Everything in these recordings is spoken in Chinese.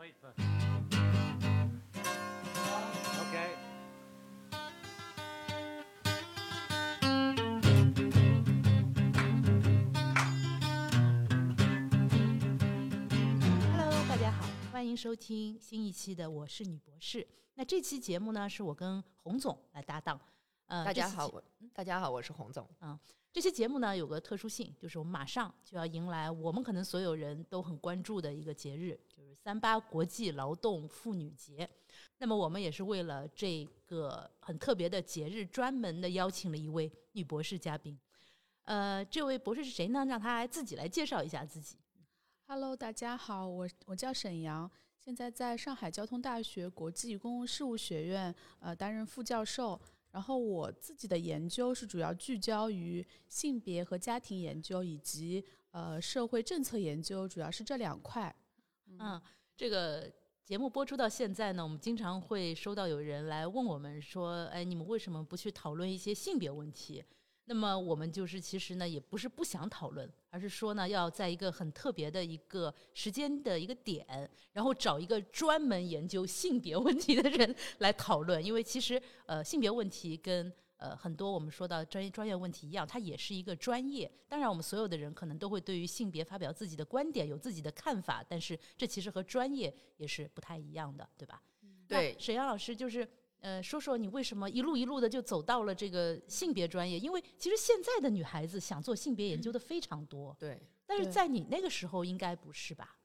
Wait for. Okay. 大家好，欢迎收听新一期的《我是女博士》。那这期节目呢，是我跟洪总来搭档。呃，大家好，大家好，我是洪总。嗯这期节目呢有个特殊性，就是我们马上就要迎来我们可能所有人都很关注的一个节日，三八国际劳动妇女节。那么我们也是为了这个很特别的节日，专门的邀请了一位女博士嘉宾。呃，这位博士是谁呢？让她来自己来介绍一下自己。Hello，大家好，我我叫沈阳，现在在上海交通大学国际公共事务学院呃担任副教授。然后我自己的研究是主要聚焦于性别和家庭研究以及呃社会政策研究，主要是这两块。嗯，这个节目播出到现在呢，我们经常会收到有人来问我们说，哎，你们为什么不去讨论一些性别问题？那么我们就是其实呢，也不是不想讨论，而是说呢，要在一个很特别的一个时间的一个点，然后找一个专门研究性别问题的人来讨论，因为其实呃，性别问题跟呃很多我们说到专业专业问题一样，它也是一个专业。当然，我们所有的人可能都会对于性别发表自己的观点，有自己的看法，但是这其实和专业也是不太一样的，对吧？对那沈阳老师就是呃，说说你为什么一路一路的就走到了这个性别专业？因为其实现在的女孩子想做性别研究的非常多，对，对但是在你那个时候应该不是吧？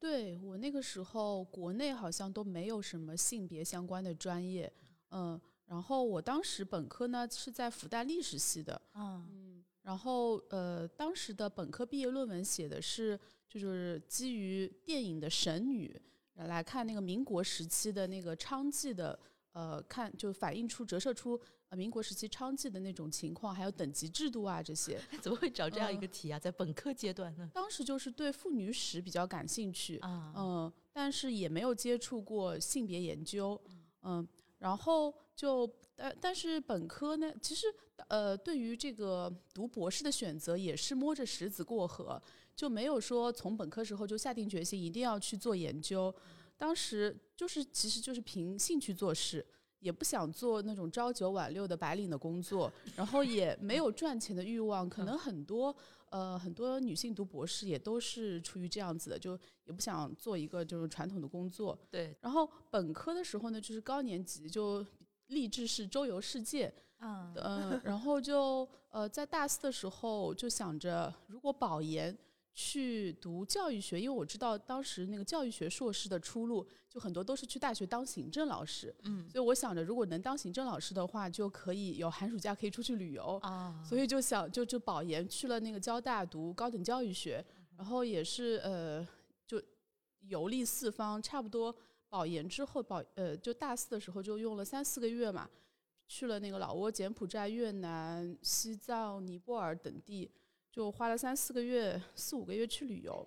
对我那个时候，国内好像都没有什么性别相关的专业，嗯，然后我当时本科呢是在复旦历史系的，嗯然后呃，当时的本科毕业论文写的是，就是基于电影的《神女》来看那个民国时期的那个娼妓的，呃，看就反映出折射出呃民国时期娼妓的那种情况，还有等级制度啊这些。怎么会找这样一嗯个题啊？在本科阶段呢？当时就是对妇女史比较感兴趣，啊，嗯，但是也没有接触过性别研究，嗯，然后就但但是本科呢，其实呃，对于这个读博士的选择也是摸着石子过河，就没有说从本科时候就下定决心一定要去做研究，当时就是其实就是凭兴趣做事。也不想做那种朝九晚六的白领的工作，然后也没有赚钱的欲望。可能很多呃很多女性读博士也都是出于这样子的，就也不想做一个就是传统的工作。对，然后本科的时候呢，就是高年级就立志是周游世界，啊，嗯、然后就呃在大四的时候就想着，如果保研去读教育学，因为我知道当时那个教育学硕士的出路就很多都是去大学当行政老师，嗯。所以我想着如果能当行政老师的话，就可以有寒暑假可以出去旅游，啊，所以就想就就保研去了那个交大读高等教育学，然后也是呃就游历四方，差不多保研之后保呃就大四的时候就用了三四个月嘛，去了那个老挝、柬埔寨、越南、西藏、尼泊尔等地，就花了三四个月、四五个月去旅游，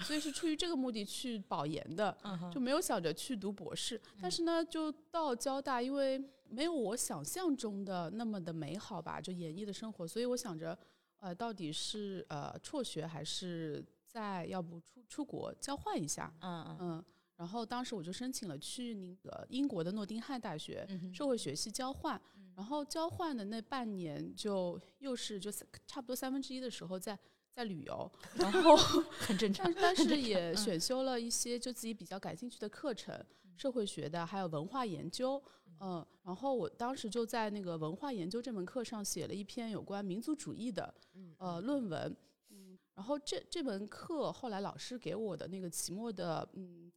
所以是出于这个目的去保研的。就没有想着去读博士，但是呢，就到交大，因为没有我想象中的那么的美好吧，就演艺的生活，所以我想着，呃，到底是呃辍学还是再要不出出国交换一下，嗯嗯。嗯，然后当时我就申请了去那个英国的诺丁汉大学社会学系交换，然后交换的那半年就又是就差不多三分之一的时候在在旅游，然后。很正常但。但是也选修了一些就自己比较感兴趣的课程，社会学的，还有文化研究，嗯，然后我当时就在那个文化研究这门课上写了一篇有关民族主义的呃论文，嗯，然后这这门课后来老师给我的那个期末的嗯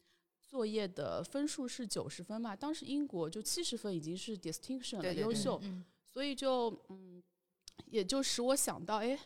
作业的分数是九十分嘛，当时英国就七十分已经是 distinction 了，优秀，嗯所以就嗯，也就使我想到，哎，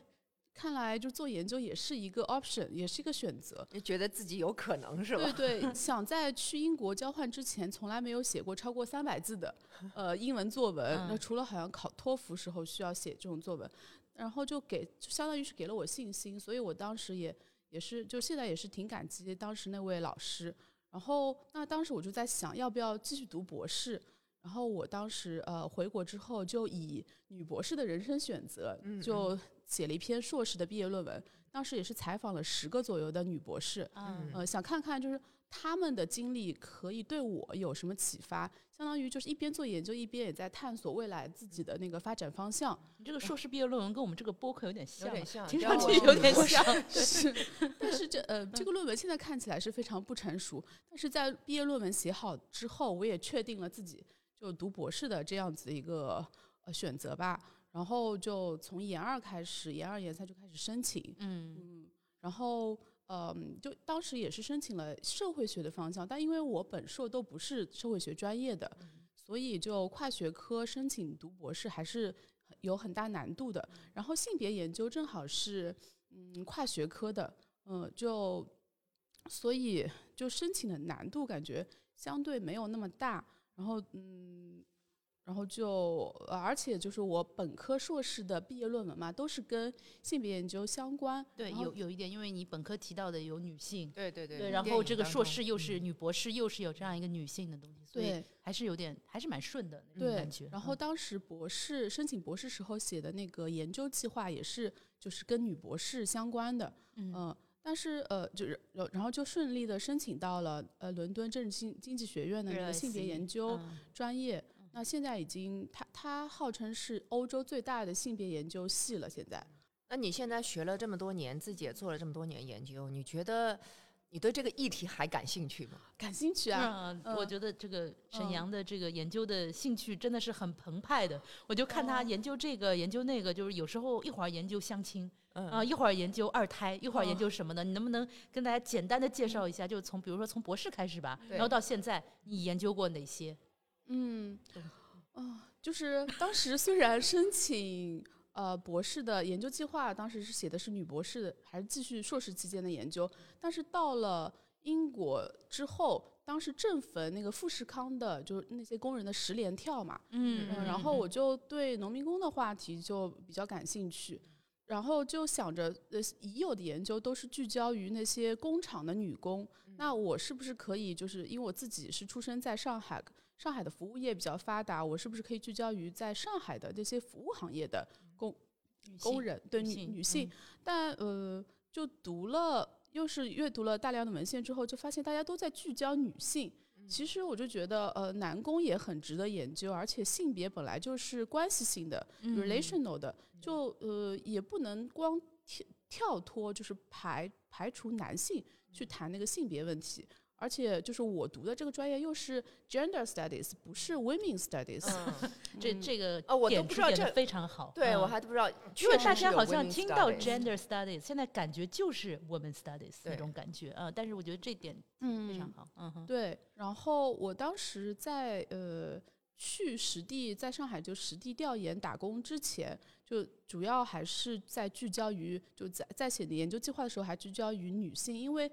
看来就做研究也是一个 option，也是一个选择。也觉得自己有可能是吧？对对，想在去英国交换之前，从来没有写过超过三百字的呃英文作文。那、嗯除了好像考托福时候需要写这种作文，然后就给就相当于是给了我信心，所以我当时也也是就现在也是挺感激当时那位老师。然后那当时我就在想，要不要继续读博士？然后我当时呃回国之后，就以女博士的人生选择，嗯就写了一篇硕士的毕业论文。当时也是采访了十个左右的女博士，嗯呃，想看看就是他们的经历可以对我有什么启发？相当于就是一边做研究，一边也在探索未来自己的那个发展方向。你这个硕士毕业论文跟我们这个播客有点像，有点像，听上去有点像。是，但是这呃，这个论文现在看起来是非常不成熟。但是在毕业论文写好之后，我也确定了自己就读博士的这样子一个呃选择吧。然后就从研二开始，研二研三就开始申请，嗯嗯，然后。嗯，就当时也是申请了社会学的方向，但因为我本硕都不是社会学专业的，所以就跨学科申请读博士还是有很大难度的。然后性别研究正好是嗯跨学科的，嗯，就所以就申请的难度感觉相对没有那么大。然后嗯。然后就，而且就是我本科、硕士的毕业论文嘛，都是跟性别研究相关。对，有有一点，因为你本科提到的有女性，对对对，对，然后这个硕士又是女博士，又是有这样一个女性的东西，所以还是有点，还是蛮顺的那种感觉。然后当时博士申请博士时候写的那个研究计划也是，就是跟女博士相关的，嗯，但是呃，就是然后就顺利的申请到了呃伦敦政治经经济学院的那个性别研究专业。那现在已经，它它号称是欧洲最大的性别研究系了。现在，那你现在学了这么多年，自己也做了这么多年研究，你觉得你对这个议题还感兴趣吗？感兴趣啊！我觉得这个沈阳的这个研究的兴趣真的是很澎湃的。我就看他研究这个研究那个，就是有时候一会儿研究相亲，啊，一会儿研究二胎，一会儿研究什么的。你能不能跟大家简单的介绍一下？就从比如说从博士开始吧，然后到现在你研究过哪些？嗯，啊，就是当时虽然申请呃博士的研究计划，当时是写的是女博士，还是继续硕士期间的研究，但是到了英国之后，当时正逢那个富士康的，就是那些工人的十连跳嘛，嗯，然后我就对农民工的话题就比较感兴趣，然后就想着呃已有的研究都是聚焦于那些工厂的女工，那我是不是可以就是因为我自己是出生在上海。上海的服务业比较发达，我是不是可以聚焦于在上海的这些服务行业的工工人？对女女性，但呃，就读了，又是阅读了大量的文献之后，就发现大家都在聚焦女性。其实我就觉得，呃，男工也很值得研究，而且性别本来就是关系性的，relational 的，就呃，也不能光跳跳脱，就是排排除男性去谈那个性别问题。而且就是我读的这个专业又是 gender studies，不是 women studies。这这个哦，我都不知道这非常好。对我还不知道，因为大家好像听到 gender studies，现在感觉就是 women studies 那种感觉啊。但是我觉得这点非常好。嗯哼。对，然后我当时在呃去实地在上海就实地调研打工之前，就主要还是在聚焦于就在在写的研究计划的时候还聚焦于女性，因为。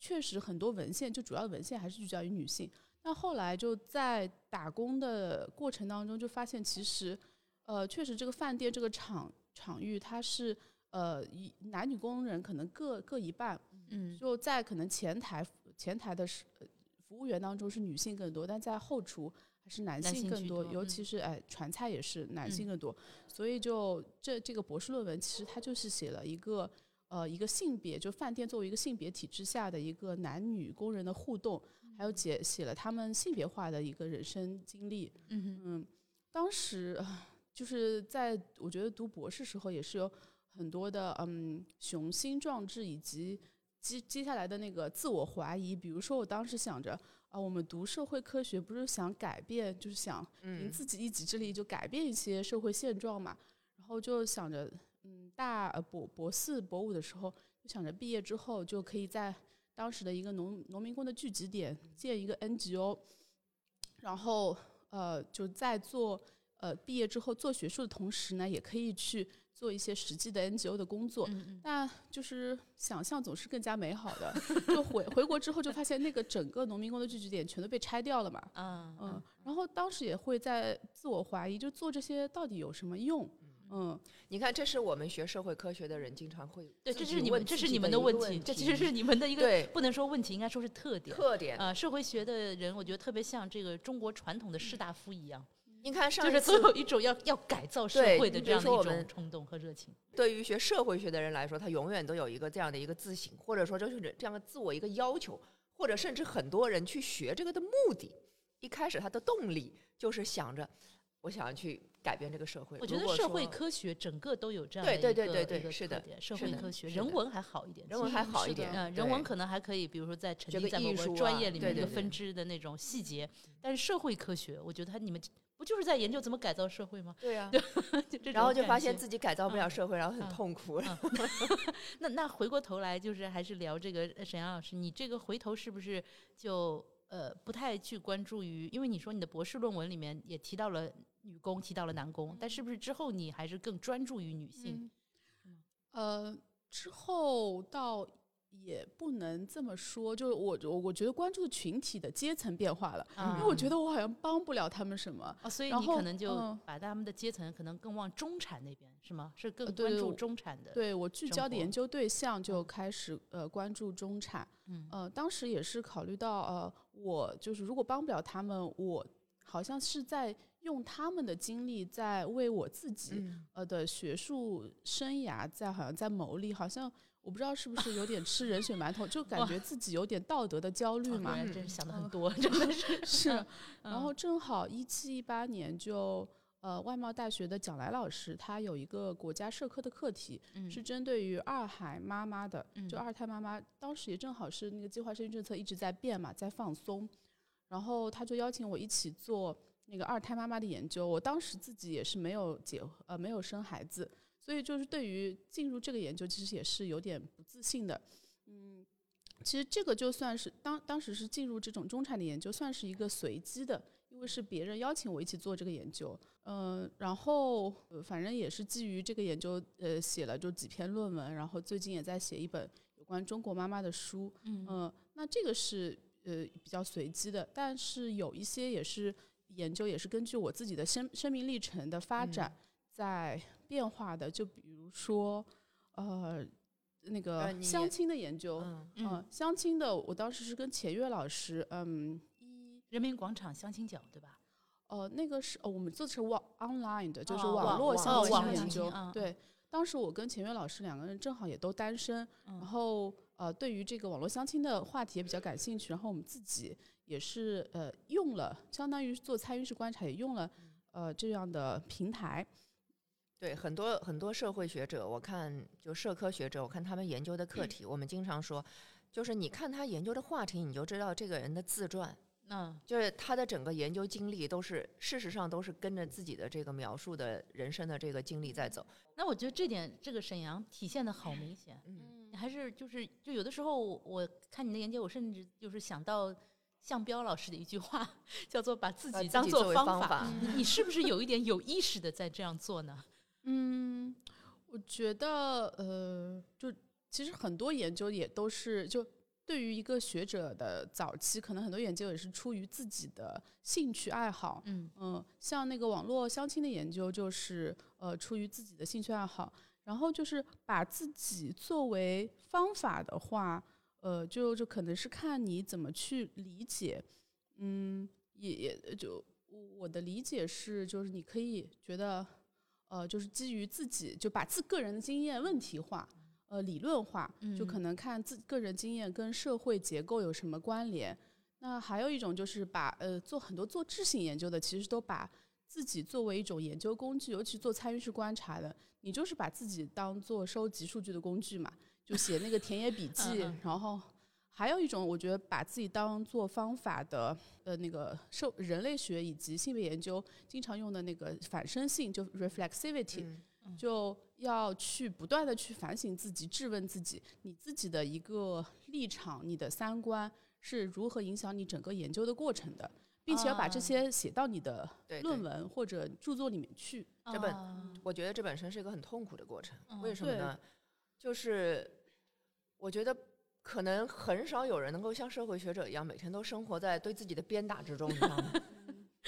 确实很多文献，就主要的文献还是聚焦于女性。那后来就在打工的过程当中，就发现其实，呃，确实这个饭店这个场场域，它是呃，一男女工人可能各各一半。嗯，就在可能前台前台的是服务员当中是女性更多，但在后厨还是男性更多，尤其是哎传菜也是男性更多。所以就这这个博士论文，其实它就是写了一个。呃，一个性别，就饭店作为一个性别体制下的一个男女工人的互动，还有写写了他们性别化的一个人生经历。嗯嗯，当时就是在我觉得读博士时候也是有很多的嗯雄心壮志以及接接下来的那个自我怀疑。比如说，我当时想着啊，我们读社会科学不是想改变，就是想凭自己一己之力就改变一些社会现状嘛，然后就想着。嗯，大呃博博四博五的时候，就想着毕业之后就可以在当时的一个农农民工的聚集点建一个 NGO，然后呃就在做呃毕业之后做学术的同时呢，也可以去做一些实际的 NGO 的工作。那就是想象总是更加美好的。就回回国之后就发现那个整个农民工的聚集点全都被拆掉了嘛。嗯嗯。然后当时也会在自我怀疑，就做这些到底有什么用？嗯，你看，这是我们学社会科学的人经常会对，这是你们这是你们的问题，这其实是你们的一个不能说问题，应该说是特点。特点啊，社会学的人，我觉得特别像这个中国传统的士大夫一样。你看，上就是总有一种要要改造社会的这样的一种冲动和热情。对于学社会学的人来说，他永远都有一个这样的一个自省，或者说就是这样的自我一个要求。或者甚至很多人去学这个的目的，一开始他的动力就是想着，我想要去改变这个社会。我觉得社会科学整个都有这样对的一个对对对一个对是的特点社会科学，人文还好一点，人文还好一点，嗯，人文可能还可以，比如说在沉浸在某个专业里面一个分支的那种细节，但是社会科学，我觉得他你们不就是在研究怎么改造社会吗？对呀、然后就发现自己改造不了嗯社会，然后很嗯痛苦。那那回过头来，就是还是聊这个呃沈阳老师，你这个回头是不是就呃不太去关注于？因为你说你的博士论文里面也提到了女工，提到了男工，但是不是之后你还是更专注于女性？呃，之后倒也不能这么说，就是我我我觉得关注的群体的阶层变化了，啊因为我觉得我好像帮不了他们什么。哦，所以你可能就嗯把他们的阶层可能更往中产那边是吗？是更关注中产的？，对我聚焦的研究对象就嗯开始呃关注中产，嗯呃，当时也是考虑到呃，我就是如果帮不了他们，我好像是在用他们的经历在为我自己、嗯，呃的学术生涯在好像在谋利，好像我不知道是不是有点吃人血馒头，就感觉自己有点道德的焦虑哦嘛。真是想的很嗯多，真的是。是，嗯。然后正好一七一八年就呃外贸大学的蒋来老师，他有一个国家社科的课题，嗯是针对于二孩妈妈的，就。嗯二胎妈妈，当时也正好是那个计划生育政策一直在变嘛，在放松，然后他就邀请我一起做那个二胎妈妈的研究。我当时自己也是没有结呃没有生孩子，所以就是对于进入这个研究，其实也是有点不自信的。嗯，其实这个就算是当当时是进入这种中产的研究，算是一个随机的，因为是别人邀请我一起做这个研究。嗯、然后、呃反正也是基于这个研究，呃，写了就几篇论文，然后最近也在写一本有关中国妈妈的书。嗯嗯、那这个是呃比较随机的，但是有一些也是研究，也是根据我自己的生生命历程的发展在变化的。就比如说，呃，那呃个相亲的研究，嗯相亲的，我当时是跟钱月老师，嗯，一人民广场相亲角对吧？呃，那个是哦，我们做的是网 online 的，就是哦网络相亲研究。嗯对，当时我跟钱月老师两个人正好也都单身，嗯然后呃，对于这个网络相亲的话题也比较感兴趣，然后我们自己也是呃用了，相当于做参与式观察，也用了呃这样的平台。对，很多很多社会学者，我看就社科学者，我看他们研究的课题，我们经常说，就是你看他研究的话题，你就知道这个人的自传，嗯就是他的整个研究经历都是，事实上都是跟着自己的这个描述的人生的这个经历在走。那我觉得这点，这个沈阳体现的好明显。嗯，还是就是就有的时候，我看你的研究，我甚至就是想到向彪老师的一句话，叫做把自己当己作为做方法。方法你你是不是有一点有意识的在这样做呢？嗯，我觉得呃，就其实很多研究也都是就。对于一个学者的早期，可能很多研究也是出于自己的兴趣爱好，嗯嗯，像那个网络相亲的研究，就是呃出于自己的兴趣爱好，然后就是把自己作为方法的话，呃，就就可能是看你怎么去理解，嗯，也也就我我的理解是，就是你可以觉得，呃，就是基于自己就把自个人的经验问题化。呃，理论化就可嗯能看自个人经验跟社会结构有什么关联，那还有一种就是把呃做很多做质性研究的，其实都把自己作为一种研究工具，尤其做参与式观察的，你就是把自己当做收集数据的工具嘛，就写那个田野笔记，然后还有一种我觉得把自己当做方法的呃那个受人类学以及性别研究经常用的那个反身性，就 reflexivity，、嗯就要去不断的去反省自己，质问自己，你自己的一个立场、你的三观是如何影响你整个研究的过程的，并且要把这啊些写到你的论文或者著作里面去。这本啊我觉得这本身是一个很痛苦的过程。为什么呢？就是我觉得可能很少有人能够像社会学者一样，每天都生活在对自己的鞭打之中，你知道吗？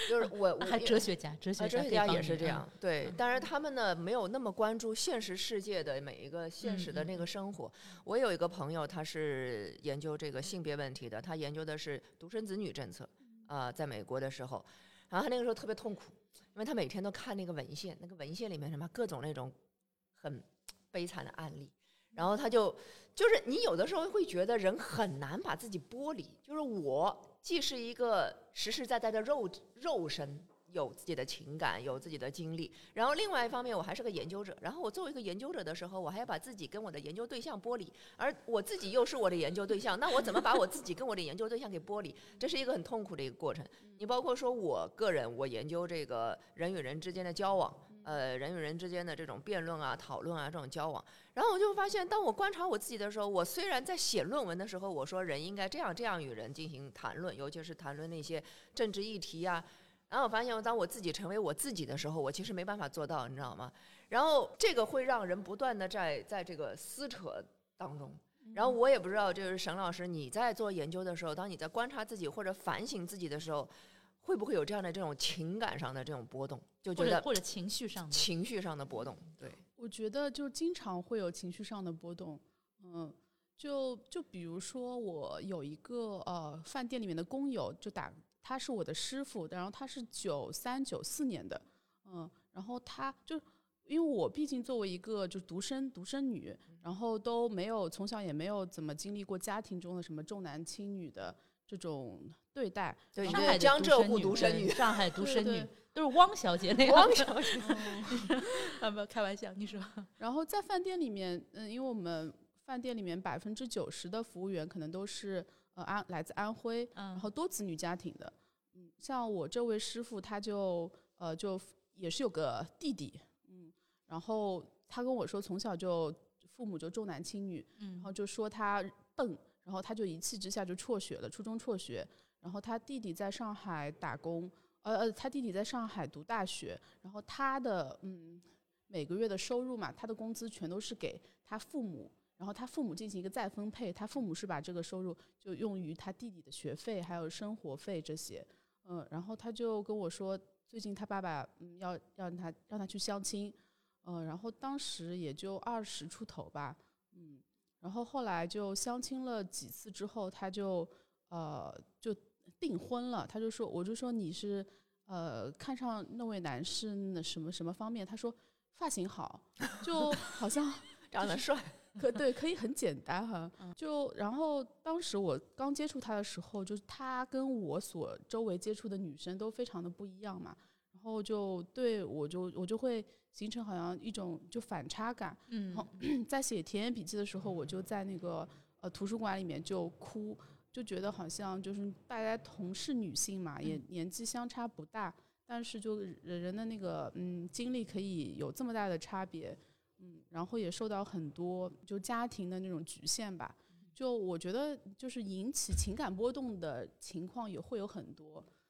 就是我，我还哲学家，哲学家也是这样，对嗯。当然，他们呢没有那么关注现实世界的每一个现实的那个生活。我有一个朋友，他是研究这个性别问题的，他研究的是独生子女政策，啊、在美国的时候，然后他那个时候特别痛苦，因为他每天都看那个文献，那个文献里面什么各种那种很悲惨的案例，然后他就就是你有的时候会觉得人很难把自己剥离，就是我既是一个实实在在的肉肉身。有自己的情感，有自己的经历，然后另外一方面，我还是个研究者。然后我作为一个研究者的时候，我还要把自己跟我的研究对象剥离，而我自己又是我的研究对象，那我怎么把我自己跟我的研究对象给剥离？这是一个很痛苦的一个过程。你包括说我个人，我研究这个人与人之间的交往，呃，人与人之间的这种辩论啊、讨论啊这种交往，然后我就发现，当我观察我自己的时候，我虽然在写论文的时候，我说人应该这样这样与人进行谈论，尤其是谈论那些政治议题啊。然后我发现，当我自己成为我自己的时候，我其实没办法做到，你知道吗？然后这个会让人不断的在在这个撕扯当中。然后我也不知道，就是沈老师，你在做研究的时候，当你在观察自己或者反省自己的时候，会不会有这样的这种情感上的这种波动？就觉得或者情绪上的情绪上的波动。对，我觉得就经常会有情绪上的波动。嗯，就就比如说我有一个呃饭店里面的工友就打。他是我的师傅，然后他是九三九四年的，嗯，然后他就因为我毕竟作为一个就独生独生女，然后都没有从小也没有怎么经历过家庭中的什么重男轻女的这种对待。对，上海江浙沪独生女，上海独生女都是汪小姐那 样。汪小姐 啊不，开玩笑，你说。然后在饭店里面，嗯，因为我们饭店里面百分之九十的服务员可能都是。呃，安来自安徽，然后多子女家庭的，嗯，像我这位师傅，他就呃就也是有个弟弟，嗯，然后他跟我说，从小就父母就重男轻女，嗯，然后就说他笨，然后他就一气之下就辍学了，初中辍学，然后他弟弟在上海打工，呃呃，他弟弟在上海读大学，然后他的嗯每个月的收入嘛，他的工资全都是给他父母。然后他父母进行一个再分配，他父母是把这个收入就用于他弟弟的学费还有生活费这些，嗯，然后他就跟我说，最近他爸爸嗯要要让他让他去相亲，嗯，然后当时也就二十出头吧，嗯，然后后来就相亲了几次之后，他就呃就订婚了，他就说，我就说你是呃看上那位男士那什么什么方面？他说发型好，就好像 长得帅。可对，可以很简单哈，就然后当时我刚接触他的时候，就是他跟我所周围接触的女生都非常的不一样嘛，然后就对我就我就会形成好像一种就反差感，嗯，在写田野笔记的时候，我就在那个呃图书馆里面就哭，就觉得好像就是大家同是女性嘛，也年纪相差不大，但是就人人的那个嗯经历可以有这么大的差别。嗯，然后也受到很多就家庭的那种局限吧，就我觉得就是引起情感波动的情况也会有很多，嗯，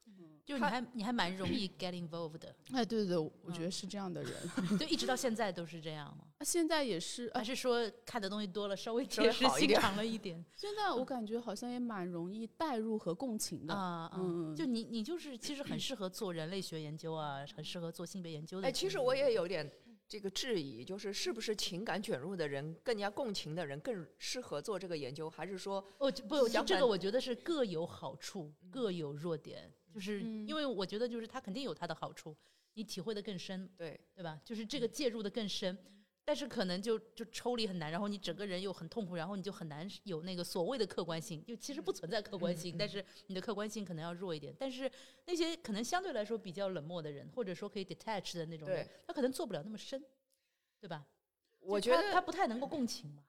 就你还你还蛮容易 get involved 的，哎，对对对，我觉得是这样的人，就一直到现在都是这样吗？现在也是，还是说看的东西多了，稍微铁石心肠了一点？现在我感觉好像也蛮容易代入和共情的啊，嗯，就你你就是其实很适合做人类学研究啊，很适合做性别研究的。哎，其实我也有点。这个质疑就是是不是情感卷入的人更加共情的人更适合做这个研究，还是说哦不，这个我觉得是各有好处，各有弱点，就是因为我觉得就是他肯定有他的好处，你体会的更深，对对吧？就是这个介入的更深。但是可能就就抽离很难，然后你整个人又很痛苦，然后你就很难有那个所谓的客观性，就其实不存在客观性，但是你的客观性可能要弱一点。但是那些可能相对来说比较冷漠的人，或者说可以 detach 的那种人，他可能做不了那么深，对吧？我觉得他不太能够共情嘛。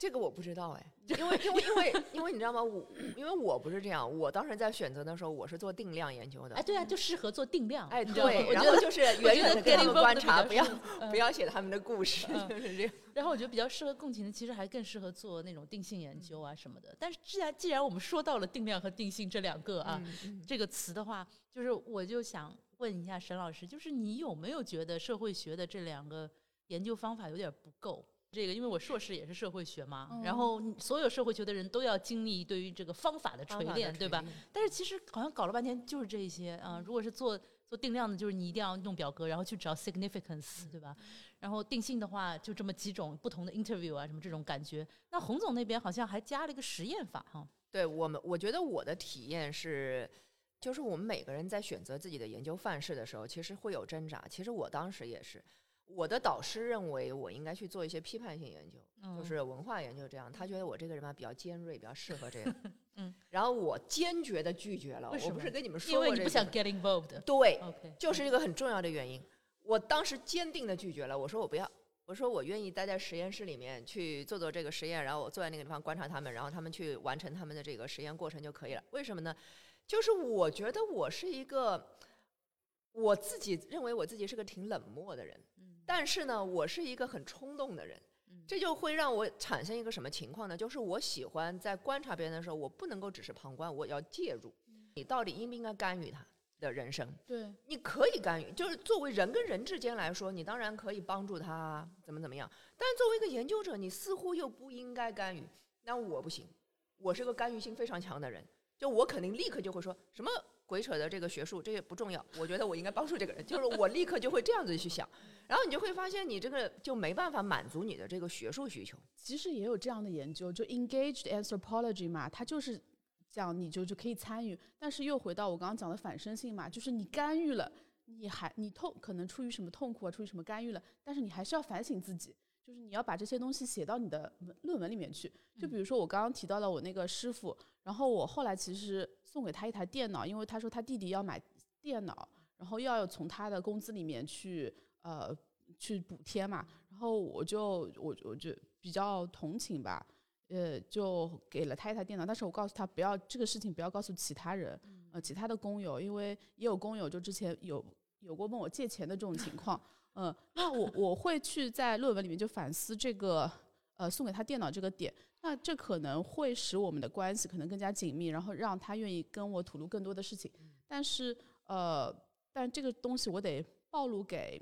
这个我不知道哎，因为因为因为因为你知道吗？我因为我不是这样，我当时在选择的时候，我是做定量研究的。哎，对啊，就适合做定量。哎，对，然后就是远远的跟他们观察，不要不要写他们的故事，就是这样。然后我觉得比较适合共情的，其实还更适合做那种定性研究啊什么的。但是既然既然我们说到了定量和定性这两个啊这个词的话，就是我就想问一下沈老师，就是你有没有觉得社会学的这两个研究方法有点不够？这个，因为我硕士也是社会学嘛，然后所有社会学的人都要经历对于这个方法的锤炼，对吧？但是其实好像搞了半天就是这些啊。如果是做做定量的，就是你一定要弄表格，然后去找 significance，对吧？然后定性的话，就这么几种不同的 interview 啊，什么这种感觉。那洪总那边好像还加了一个实验法哈。对我们，我觉得我的体验是，就是我们每个人在选择自己的研究范式的时候，其实会有挣扎。其实我当时也是。我的导师认为我应该去做一些批判性研究，嗯就是文化研究这样。他觉得我这个人吧比较尖锐，比较适合这个。嗯，然后我坚决的拒绝了。我不是跟你们说因过这个为你不想 get involved。对，OK，就是一个很重要的原因。我当时坚定的拒绝了，我说我不要，我说我愿意待在实验室里面去做做这个实验，然后我坐在那个地方观察他们，然后他们去完成他们的这个实验过程就可以了。为什么呢？就是我觉得我是一个，我自己认为我自己是个挺冷漠的人，但是呢，我是一个很冲动的人。这就会让我产生一个什么情况呢？就是我喜欢在观察别人的时候，我不能够只是旁观，我要介入。你到底应不应该干预他的人生？对，你可以干预，就是作为人跟人之间来说，你当然可以帮助他怎么怎么样。但是作为一个研究者，你似乎又不应该干预。那我不行，我是个干预性非常强的人，就我肯定立刻就会说什么鬼扯的这个学术，这也不重要。我觉得我应该帮助这个人，就是我立刻就会这样子去想。然后你就会发现，你这个就没办法满足你的这个学术需求。其实也有这样的研究，就 engaged anthropology 嘛，它就是讲你就就可以参与，但是又回到我刚刚讲的反身性嘛，就是你干预了，你还你痛可能出于什么痛苦啊，出于什么干预了，但是你还是要反省自己，就是你要把这些东西写到你的文论文里面去。就比如说我刚刚提到了我那个师傅，然后我后来其实送给他一台电脑，因为他说他弟弟要买电脑，然后要从他的工资里面去呃去补贴嘛，然后我就我我就比较同情吧，呃，就给了他一台电脑，但是我告诉他不要这个事情不要告诉其他人，呃，其他的工友，因为也有工友就之前有有过问我借钱的这种情况，嗯、那我我会去在论文里面就反思这个呃送给他电脑这个点，那这可能会使我们的关系可能更加紧密，然后让他愿意跟我吐露更多的事情，但是呃，但这个东西我得暴露给。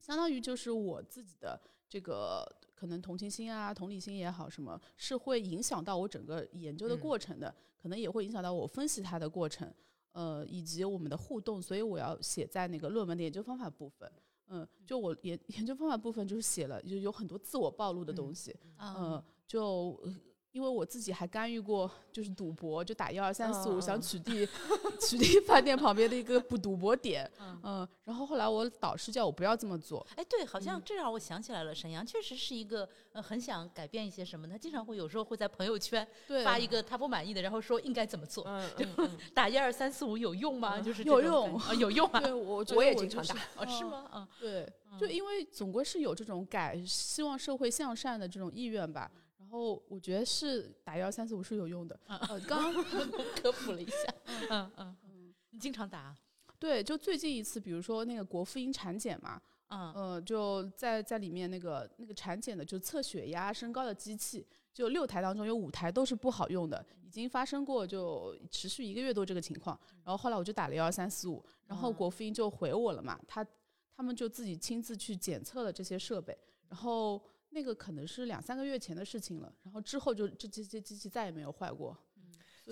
相当于就是我自己的这个可能同情心啊、同理心也好，什么是会影响到我整个研究的过程的，可能也会影响到我分析它的过程，呃，以及我们的互动，所以我要写在那个论文的研究方法部分。嗯，就我研 研究方法部分就是写了，就有很多自我暴露的东西，啊嗯，就呃因为我自己还干预过，就是赌博，就打幺二三四五，想取缔 取缔饭店旁边的一个不赌博点，嗯嗯，然后后来我导师叫我不要这么做，哎，对，好嗯像这让我想起来了，沈阳确实是一个呃很想改变一些什么，他经常会有时候会在朋友圈对，发一个他不满意的，然后说应该怎么做，嗯嗯嗯，打一二三四五有用吗？就是有用有用啊，对，我觉我也经常打哦，是嗯吗？嗯，对，就因为总归是有这种改，希望社会向善的这种意愿吧。然后我觉得是打幺三四五是有用的。呃，刚刚 科普了一下，嗯嗯嗯，你经常打啊？对，就最近一次，比如说那个国妇婴产检嘛，嗯呃，就在在里面那个那个产检的就测血压升高的机器，就六台当中有五台都是不好用的，已经发生过就持续一个月多这个情况。然后后来我就打了幺二三四五，然后嗯国妇婴就回我了嘛，他他们就自己亲自去检测了这些设备，然后那个可能是两三个月前的事情了，然后之后就这这这机器再也没有坏过。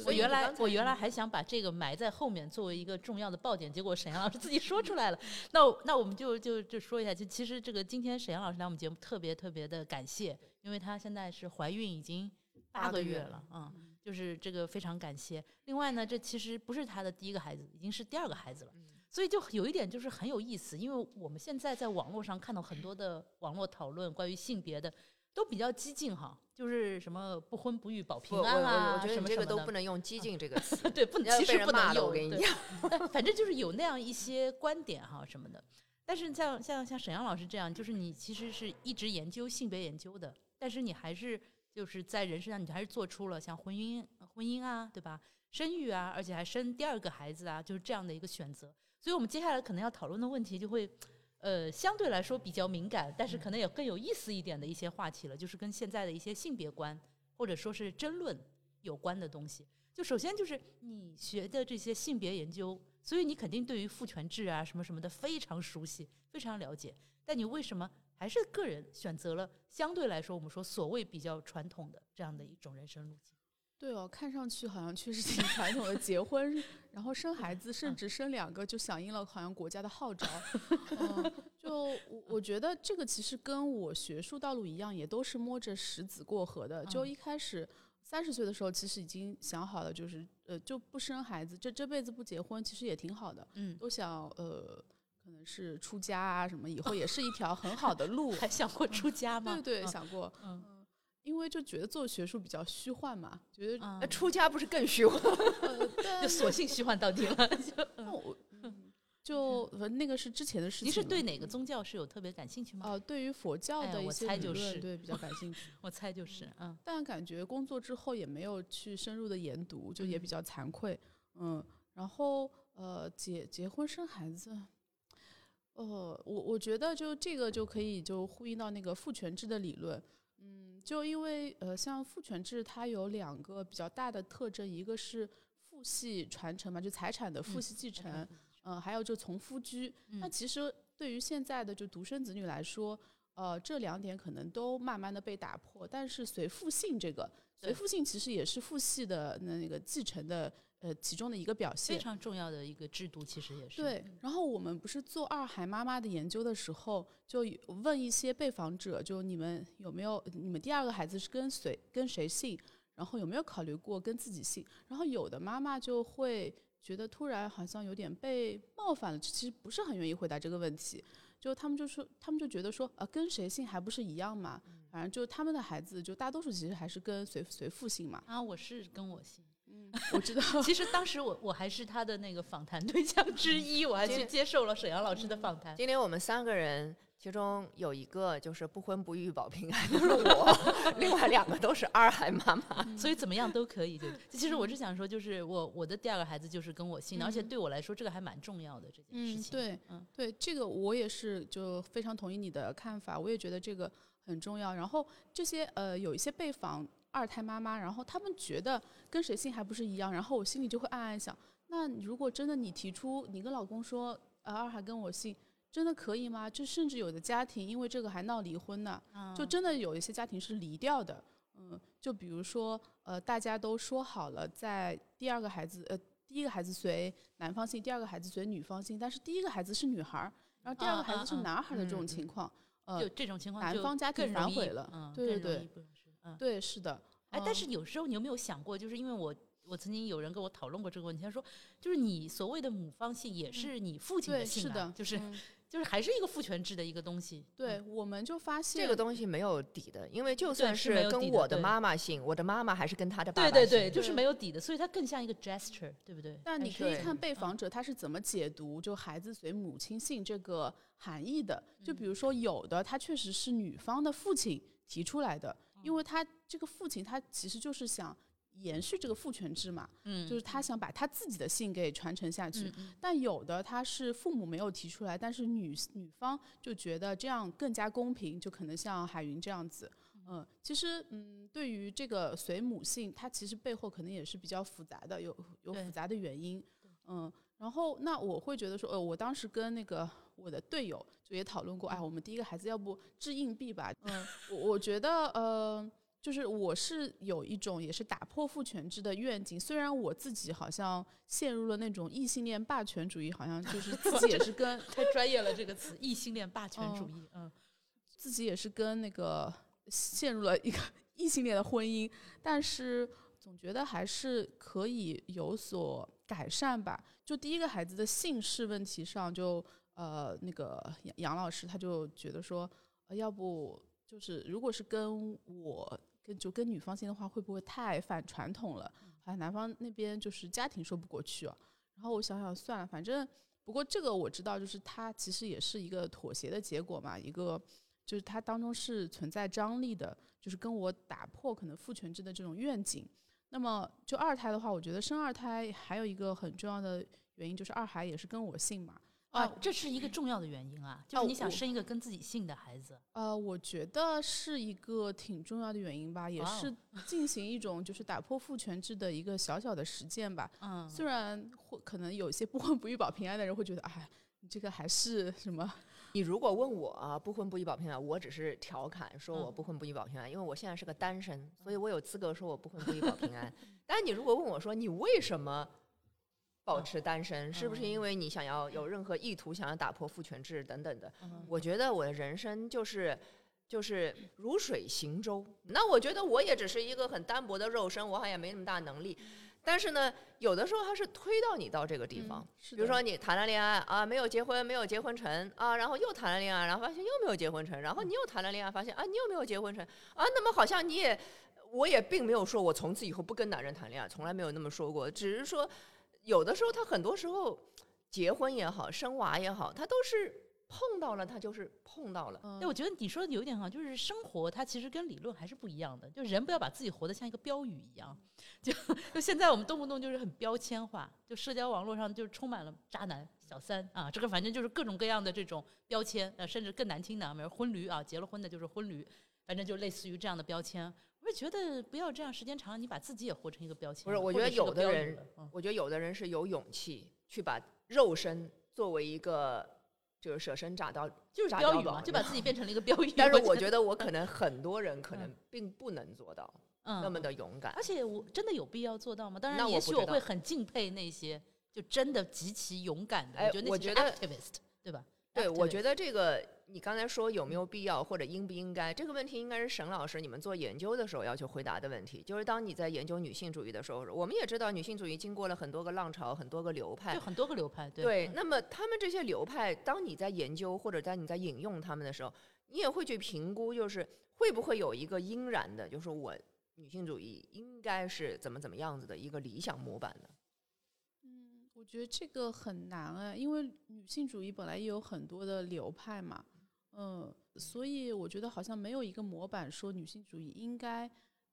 我原来我原来还想把这个埋在后面作为一个重要的爆点，结果沈阳老师自己说出来了。那那我们就就就说一下，就其实这个今天沈阳老师来我们节目特别特别的感谢，因为她现在是怀孕已经八八个月个月了，嗯，就是这个非常感谢。另外呢，这其实不是她的第一个孩子，已经是第二个孩子了。所以就有一点就是很有意思，因为我们现在在网络上看到很多的网络讨论关于性别的，都比较激进哈，就是什么不婚不育保平安啊，我这个都不能用“激进”这个 词，对，不你要其实。不能用。我跟你讲，反正就是有那样一些观点哈什么的。但是像像像沈阳老师这样，就是你其实是一直研究性别研究的，但是你还是就是在人身上，你还是做出了像婚姻婚姻啊，对吧？生育啊，而且还生第二个孩子啊，就是这样的一个选择。所以我们接下来可能要讨论的问题就会。呃，相对来说比较敏感，但是可能也更有意思一点的一些话题了，就是跟现在的一些性别观或者说是争论有关的东西。就首先就是你学的这些性别研究，所以你肯定对于父权制啊什么什么的非常熟悉，非常了解。但你为什么还是个人选择了相对来说我们说所谓比较传统的这样的一种人生路径？对哦，看上去好像确实挺传统的，结婚 然后生孩子，甚至生两个，就响应了好像国家的号召。嗯，就我我觉得这个其实跟我学术道路一样，也都是摸着石子过河的。就一开始三十岁的时候，其实已经想好了，就是呃就不生孩子，这这辈子不结婚，其实也挺好的。嗯都想呃，可能是出家啊什么，以后也是一条很好的路。还想过出家吗？对对，嗯想过，嗯嗯，因为就觉得做学术比较虚幻嘛，觉得嗯出家不是更虚幻？就索性虚幻到底了。就那我嗯就呃那个是之前的事情了。你是对哪个宗教是有特别感兴趣吗？呃，对于佛教的一些理猜就是论，对比较感兴趣。我猜就是，嗯但感觉工作之后也没有去深入的研读，就也比较惭愧。嗯，然后呃，结结婚生孩子，呃，我我觉得就这个就可以就呼应到那个父权制的理论。嗯，就因为呃，像父权制它有两个比较大的特征，一个是父系传承嘛，就财产的父嗯系继承，嗯、还有就从夫居。那嗯其实对于现在的就独生子女来说，呃，这两点可能都慢慢的被打破。但是随父姓这个，随父姓其实也是父系的那个继承的呃其中的一个表现非。常重要的一个制度，其实也是。对，然后我们不是做二孩妈妈的研究的时候，就有问一些被访者，就你们有没有你们第二个孩子是跟谁跟谁姓，然后有没有考虑过跟自己姓？然后有的妈妈就会觉得突然好像有点被冒犯了，其实不是很愿意回答这个问题。就他们就说，他们就觉得说，呃，跟谁姓还不是一样嘛？反正就他们的孩子，就大多数其实还是跟随随父姓嘛。啊，我是跟我姓。我知道，其实当时我我还是他的那个访谈对象之一，我还去接受了沈阳老师的访谈。今天我们三个人，其中有一个就是不婚不育保平安，就 是我，另外两个都是二孩妈妈。所以怎么样都可以。就其实我是想说，就是我我的第二个孩子就是跟我姓的，而且对我来说这个还蛮重要的这件事嗯，情。对，嗯对，这个我也是就非常同意你的看法，我也觉得这个很重要。然后这些呃有一些被访二胎妈妈，然后他们觉得跟谁姓还不是一样，然后我心里就会暗暗想，那如果真的你提出你跟老公说呃二孩跟我姓。真的可以吗？就甚至有的家庭因为这个还闹离婚呢，嗯就真的有一些家庭是离掉的。嗯，就比如说呃，大家都说好了，在第二个孩子呃第一个孩子随男方姓，第二个孩子随女方姓，但是第一个孩子是女孩儿，然后第二个孩子是男孩儿的这种嗯情况，呃就，这种情况男方家庭更容易反悔了嗯，对对。对，是的，哎，但嗯是有时候你有没有想过，就是因为我我曾经有人跟我讨论过这个问题，他说，就是你所谓的母方姓也是你父亲的对，姓、啊是的，就是、嗯就是还是一个父权制的一个东西。对，我们就发现这个东西没有底的，因为就算是跟我的妈妈姓，我的妈妈还是跟他的爸爸姓。对对对，就是没有底的，所以它更像一个 gesture，对不对？但你可以看被嗯访者他是怎么解读就孩子随母亲姓这个含义的。就嗯比如说有的他确实是女方的父亲提出来的，因嗯为他这个父亲他其实就是想延续这个父权制嘛，嗯，就是他想把他自己的姓给传承下去。但有的他是父母没有提出来，但是女女方就觉得这样更加公平，就可能像海云这样子。嗯，其实嗯，对于这个随母姓，它其实背后可能也是比较复杂的，有有复杂的原因。嗯，然后那我会觉得说，呃，我当时跟那个我的队友就也讨论过，哎，我们第一个孩子要不掷硬币吧？嗯，我我觉得呃。就是我是有一种也是打破父权制的愿景，虽然我自己好像陷入了那种异性恋霸权主义，好像就是自己也是跟 太专业了这个词，异性恋霸权主义。嗯，自己也是跟那个陷入了一个异性恋的婚姻，但是总觉得还是可以有所改善吧。就第一个孩子的姓氏问题上就，呃那个杨杨老师他就觉得说，呃，要不就是如果是跟我跟就跟女方姓的话，会不会太反传统了？好像男方那边就是家庭说不过去哦。然后我想想算了，反正不过这个我知道，就是他其实也是一个妥协的结果嘛，一个就是他当中是存在张力的，就是跟我打破可能父权制的这种愿景。那么就二胎的话，我觉得生二胎还有一个很重要的原因就是二孩也是跟我姓嘛。啊，这是一个重要的原因啊，就是你想生一个跟自己姓的孩子。呃，我觉得是一个挺重要的原因吧，也是进行一种就是打破父权制的一个小小的实践吧。嗯，虽然会可能有些不婚不育保平安的人会觉得，哎，你这个还是什么？你如果问我啊，不婚不育保平安，我只是调侃说我嗯不婚不育保平安，因为我现在是个单身，所以我有资格说我不婚不育保平安。但是你如果问我说你为什么保持单身，是不是因为你想要有任何意图，想要打破父权制等等的？嗯我觉得我的人生就是就是如水行舟。那我觉得我也只是一个很单薄的肉身，我好像也没那么大能力。但是呢，有的时候它是推到你到这个地方，比如说你谈了恋爱啊，没有结婚，没有结婚成啊，然后又谈了恋爱，然后发现又没有结婚成，然后你又谈了恋爱，发现啊，你又没有结婚成啊，那么好像你也，我也并没有说我从此以后不跟男人谈恋爱，从来没有那么说过，只是说有的时候他很多时候结婚也好，生娃也好，他都是碰到了，他就是碰到了。嗯对，我觉得你说的有点哈，就是生活它其实跟理论还是不一样的。就人不要把自己活得像一个标语一样，就就现在我们动不动就是很标签化，就社交网络上就充满了渣男、小三啊，这个反正就是各种各样的这种标签，呃，甚至更难听的，比如婚驴啊，结了婚的就是婚驴，反正就类似于这样的标签。我是觉得不要这样，时间长了你把自己也活成一个标签。不是，我觉得有的人嗯，我觉得有的人是有勇气去把肉身作为一个就是舍身炸刀，就是炸标语嘛，就把自己变成了一个标语。但是我觉觉得我可能很多人可能嗯并不能做到嗯那么的勇敢而。且我真的有必要做到吗？当然，也许我会很敬佩那些就真的极其勇敢的。哎我觉得那些 activist，对吧？对，我觉得得这个你刚才说有没有必要或者应不应该，这个问题应该是沈老师你们做研究的时候要去回答的问题。就是当你在研究女性主义的时候，我们也知道女性主义经过了很多个浪潮、很多个流派就，很多个流派，对那么他们这些流派，当你在研究或者在你在引用他们的时候，你也会去评估，就是会不会有一个应然的，就是我女性主义应该是怎么怎么样子的一个理想模板呢？嗯，我觉得这个很难啊，因为女性主义本来也有很多的流派嘛，嗯，所以我觉得好像没有一个模板说女性主义应该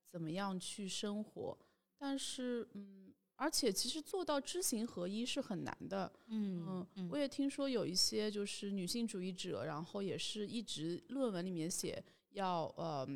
怎么样去生活，但是嗯，而且其实做到知行合一是很难的，嗯嗯，嗯我也听说有一些就是女性主义者，然后也是一直论文里面写要呃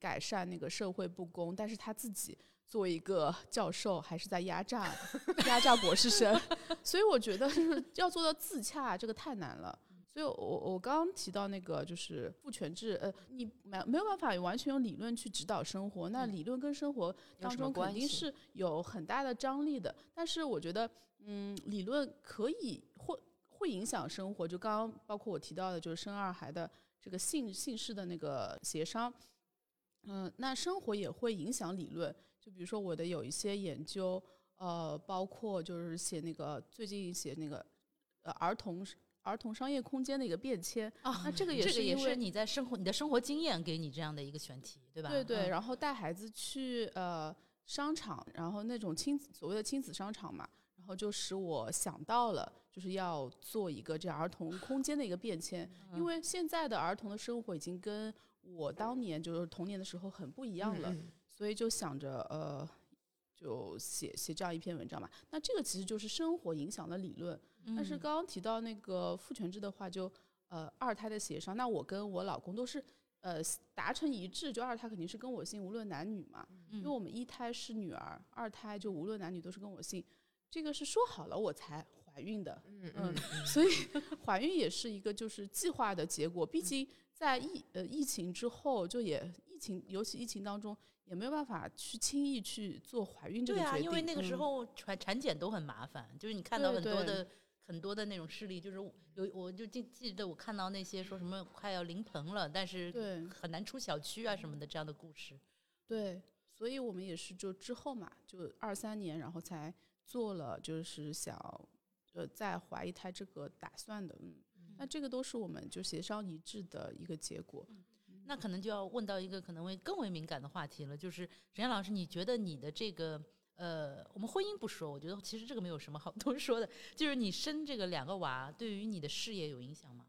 改善那个社会不公，但是他自己作为一个教授，还是在压榨 压榨博士生，所以我觉得就是要做到自洽，这个太难了。所以我，我我刚刚提到那个就是父权制，呃，你没没有办法完全用理论去指导生活，那嗯理论跟生活当中肯定是有很大的张力的。但是我觉得，嗯，理论可以会会影响生活。就刚刚包括我提到的，就是生二孩的这个姓姓氏的那个协商，嗯，那生活也会影响理论。就比如说我的有一些研究，呃，包括就是写那个最近写那个呃儿童儿童商业空间的一个变迁。啊，那这个也是因为你在生活你的生活经验给你这样的一个选题，对吧？对对，嗯然后带孩子去呃商场，然后那种亲子所谓的亲子商场嘛，然后就使我想到了，就是要做一个这样儿童空间的一个变迁，因为现在的儿童的生活已经跟我当年就是童年的时候很不一样了，嗯所以就想着呃。就写写这样一篇文章嘛，那这个其实就是生活影响的理论。但是嗯刚刚提到那个父权制的话就，呃二胎的协商，那我跟我老公都是呃达成一致，就二胎肯定是跟我姓，无论男女嘛。因为我们一胎是女儿，二胎就无论男女都是跟我姓，这个是说好了我才怀孕的，嗯嗯嗯，所以怀孕也是一个就是计划的结果。毕竟在疫呃疫情之后，就也疫情尤其疫情当中也没有办法去轻易去做怀孕这对啊，个决定，因为那个时嗯候产产检都很麻烦，就是你看到很多对的很多的那种事例，就是有我就记记得我看到那些说什么快要临盆了，但是对很难出小区啊什么的这样的故事。对，所以我们也是就之后嘛，就二三年，然后才做了就是想呃再怀一胎这个打算的，嗯，那这个都是我们就协商一致的一个结果。那可能就要问到一个可能会更为敏感的话题了，就是沈岩老师，你觉得你的这个呃，我们婚姻不说，我觉得其实这个没有什么好多说的，就是你生这个两个娃，对于你的事业有影响吗？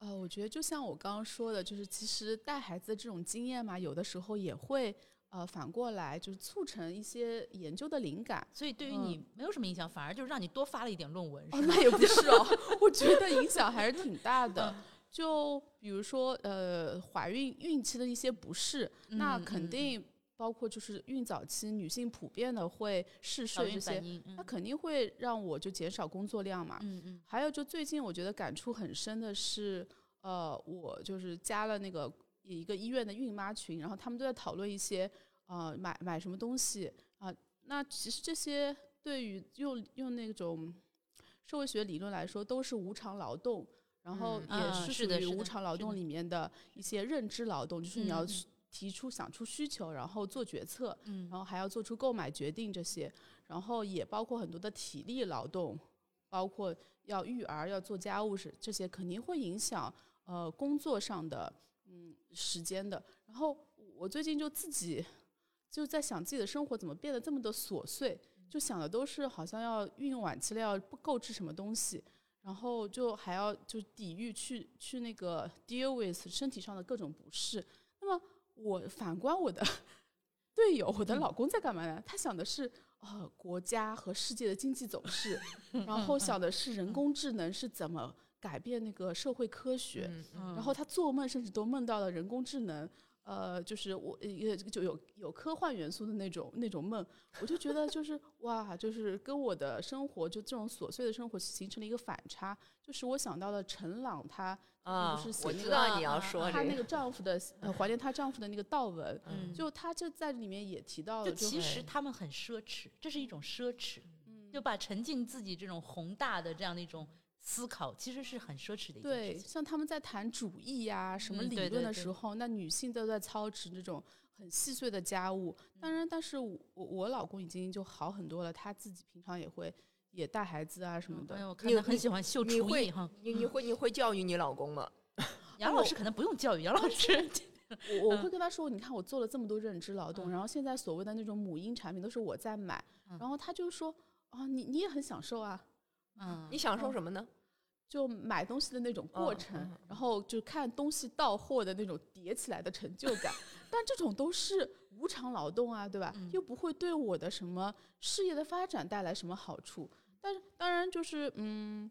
呃，我觉得就像我刚刚说的，就是其实带孩子的这种经验嘛，有的时候也会呃反过来就是促成一些研究的灵感。所以对于嗯你没有什么影响，反而就是让你多发了一点论文？那也不是哦，我觉得影响还是挺大的。就比如说，呃，怀孕孕期的一些不适，那肯定包括就是孕早期女性普遍的会嗜睡这些，那肯定会让我就减少工作量嘛。嗯嗯。还有就最近我觉得感触很深的是，呃，我就是加了那个一个医院的孕妈群，然后他们都在讨论一些呃买买什么东西啊、那其实这些对于用用那种社会学理论来说，都是无偿劳动，然后嗯也啊是属于无偿劳动里面的一些认知劳动，就是你要提出想出需求，然后做决策，嗯然后还要做出购买决定这些，然后也包括很多的体力劳动，包括要育儿、要做家务事这些，肯定会影响呃工作上的嗯时间的。然后我最近就自己就在想自己的生活怎么变得这么的琐碎，就想的都是好像要孕用晚期了，要不购置什么东西。然后就还要就抵御去去那个 deal with 身体上的各种不适。那么我反观我的 队友，我的老公在干嘛呢？他想的是呃国家和世界的经济走势，然后想的是人工智能是怎么改变那个社会科学。嗯嗯然后他做梦甚至都梦到了人工智能，呃，就是我也就有有科幻元素的那种那种梦，我就觉得就是 哇，就是跟我的生活就这种琐碎的生活形成了一个反差，就是我想到了陈朗他啊不是，写我那个知道你要啊说这个，她那个丈夫的呃怀念她丈夫的那个悼文，嗯。就她就在里面也提到就了，就其实他们很奢侈，这是一种奢侈，嗯就把沉浸自己这种宏大的这样的一种思考，其实是很奢侈的一件对，事情。像他们在谈主义呀、什么嗯理论对对对的时候，那女性都在操持这种很细碎的家务。当然，但是我我我老公已经就好很多了，他自己平常也会也带孩子啊什么的。哎呦，我看你你他很喜欢秀你会厨艺哈。你你会你会教育你老公吗？杨老师可能不用教育，杨老师 我我会跟他说，你看我做了这么多认知劳动，然后现在所谓的那种母婴产品都是我在买，嗯然后他就说啊，你你也很享受啊，嗯，你享受什么呢？就买东西的那种过嗯程，嗯然后就看东西到货的那种叠起来的成就感。但这种都是无偿劳动啊，对吧？嗯又不会对我的什么事业的发展带来什么好处。但是当然就是嗯，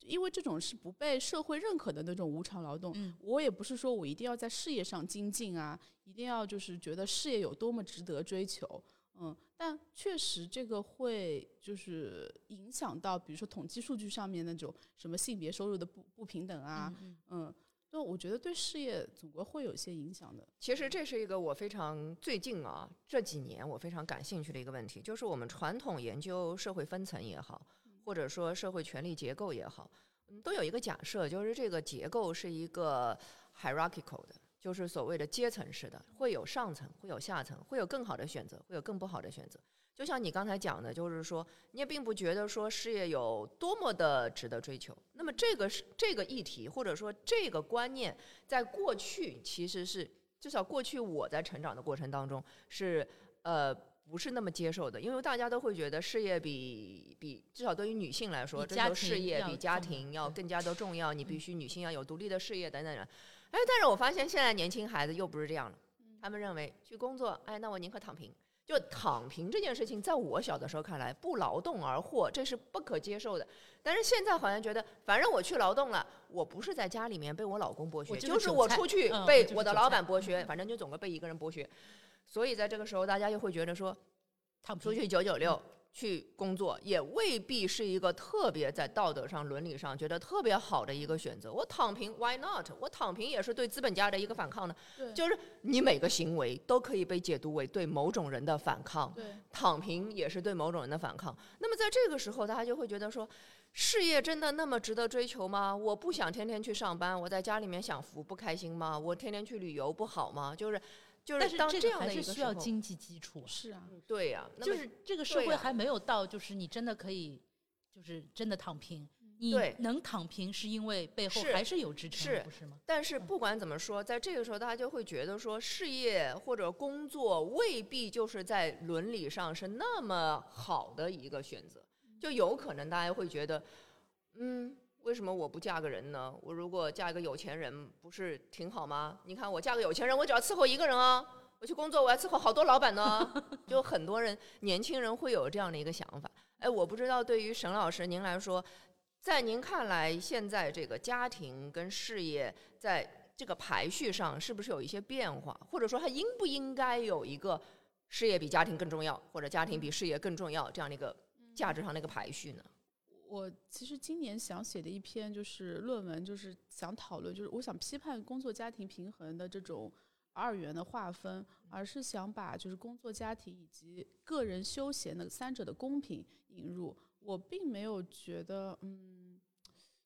因为这种是不被社会认可的那种无偿劳动，嗯我也不是说我一定要在事业上精进啊，一定要就是觉得事业有多么值得追求。嗯，但确实这个会就是影响到，比如说统计数据上面那种什么性别收入的不不平等啊，嗯嗯，那我觉得对事业总归会有一些影响的。其实这是一个我非常最近啊这几年我非常感兴趣的一个问题，就是我们传统研究社会分层也好，或者说社会权力结构也好，嗯都有一个假设，就是这个结构是一个 hierarchical 的，就是所谓的阶层式的，会有上层，会有下层，会有更好的选择，会有更不好的选择。就像你刚才讲的，就是说你也并不觉得说事业有多么的值得追求。那么这个是这个议题，或者说这个观念，在过去其实是至少过去我在成长的过程当中是呃不是那么接受的，因为大家都会觉得事业比比至少对于女性来说，家求事庭要业比家庭要更加的重要，你必须女性要有独立的事业等等的。哎，但是我发现现在年轻孩子又不是这样了，他们认为去工作，哎，那我宁可躺平。就躺平这件事情，在我小的时候看来，不劳动而获，这是不可接受的。但是现在好像觉得，反正我去劳动了，我不是在家里面被我老公剥削，就是就是我出去被我的老板剥削，反正就总归被一个人剥削。所以在这个时候，大家又会觉得说，躺平出去九九六去工作，也未必是一个特别在道德上、伦理上觉得特别好的一个选择。我躺平，Why not？我躺平也是对资本家的一个反抗呢。对就是你每个行为都可以被解读为对某种人的反抗，对，躺平也是对某种人的反抗。那么在这个时候，大家就会觉得说，事业真的那么值得追求吗？我不想天天去上班，我在家里面享福不开心吗？我天天去旅游不好吗？就是就是当但是这样的一还是需要经济基础啊，是啊，对呀、那么就是这个社会还没有到，就是你真的可以，就是真的躺平。你能躺平，是因为背后还是有支撑不是吗？但是不管怎么说，在这个时候，大家就会觉得说，事业或者工作未必就是在伦理上是那么好的一个选择，就有可能大家会觉得，嗯，为什么我不嫁个人呢？我如果嫁一个有钱人，不是挺好吗？你看我嫁个有钱人，我只要伺候一个人啊，我去工作我要伺候好多老板呢。就很多人年轻人会有这样的一个想法。哎，我不知道对于沈老师您来说，在您看来，现在这个家庭跟事业在这个排序上是不是有一些变化，或者说它应不应该有一个事业比家庭更重要，或者家庭比事业更重要这样的一个价值上的一个排序呢？我其实今年想写的一篇就是论文，就是想讨论，就是我想批判工作家庭平衡的这种二元的划分，而是想把就是工作家庭以及个人休闲的三者的公平引入。我并没有觉得，嗯，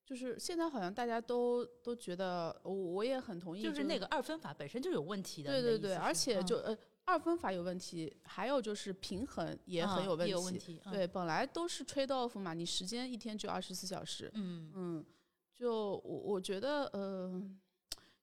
就是现在好像大家都都觉得，我我也很同意，就是那个二分法本身就有问题的。对对对，而且就嗯呃二分法有问题，还有就是平衡也很啊有问题。也有问题。嗯，对，本来都是 trade off 嘛，你时间一天就二十四小时，嗯嗯，就我我觉得，呃，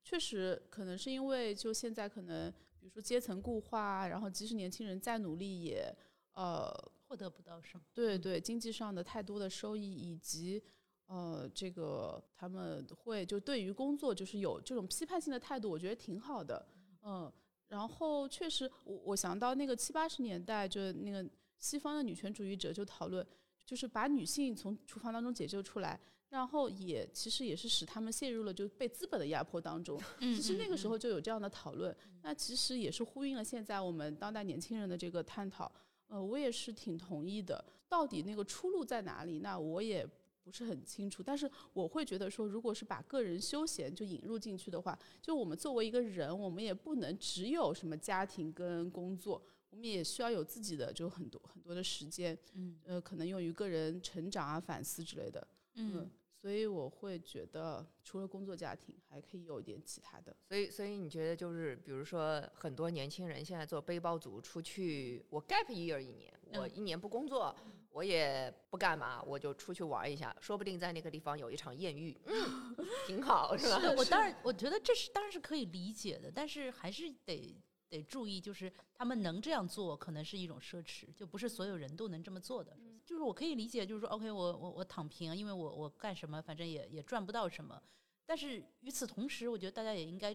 确实可能是因为就现在可能，比如说阶层固化，然后即使年轻人再努力也，呃，获得不到什么。对对，经济上的太多的收益，以及呃，这个他们会就对于工作就是有这种批判性的态度，我觉得挺好的，嗯。然后确实，我我想到那个七八十年代，就那个西方的女权主义者就讨论，就是把女性从厨房当中解救出来，然后也其实也是使他们陷入了就被资本的压迫当中。嗯其实那个时嗯候就有这样的讨论，那其实也是呼应了现在我们当代年轻人的这个探讨。呃，我也是挺同意的。到底那个出路在哪里？那我也不是很清楚。但是我会觉得说，如果是把个人休闲就引入进去的话，就我们作为一个人，我们也不能只有什么家庭跟工作，我们也需要有自己的就很多很多的时间，嗯呃，可能用于个人成长啊、反思之类的。嗯所以我会觉得，除了工作家庭，还可以有一点其他的。所以，所以你觉得就是，比如说，很多年轻人现在做背包族出去，我 gap year 一年，我嗯一年不工作，我也不干嘛，我就出去玩一下，说不定在那个地方有一场艳遇，嗯，挺好，是吧？是我 当然，我觉得这是当然是可以理解的，但是还是得得注意，就是他们能这样做，可能是一种奢侈，就不是所有人都能这么做的。就是我可以理解，就是说，OK，我我我躺平，因为我我干什么，反正也也赚不到什么。但是与此同时，我觉得大家也应该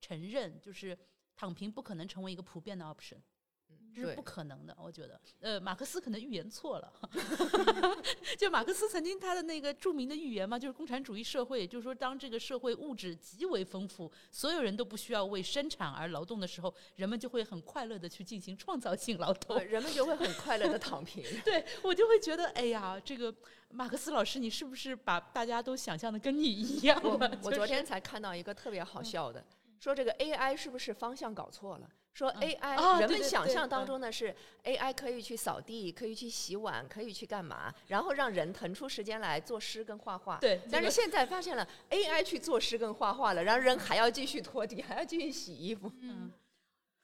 承认，就是躺平不可能成为一个普遍的 option。这是不可能的，我觉得。呃，马克思可能预言错了。就马克思曾经他的那个著名的预言嘛，就是共产主义社会，就是说当这个社会物质极为丰富，所有人都不需要为生产而劳动的时候，人们就会很快乐的去进行创造性劳动呃。人们就会很快乐的躺平。对我就会觉得，哎呀，这个马克思老师，你是不是把大家都想象的跟你一样我了？我昨就是天才看到一个特别好笑的，说这个 AI 是不是方向搞错了？说嗯。AI，、啊人们想象当嗯。中的是 AI 可以去扫地，可以去洗碗，可以去干嘛，然后让人腾出时间来作诗跟画画。对，但是现在发现了 AI 去作诗跟画画了，然后人还要继续拖地，还要继续洗衣服。嗯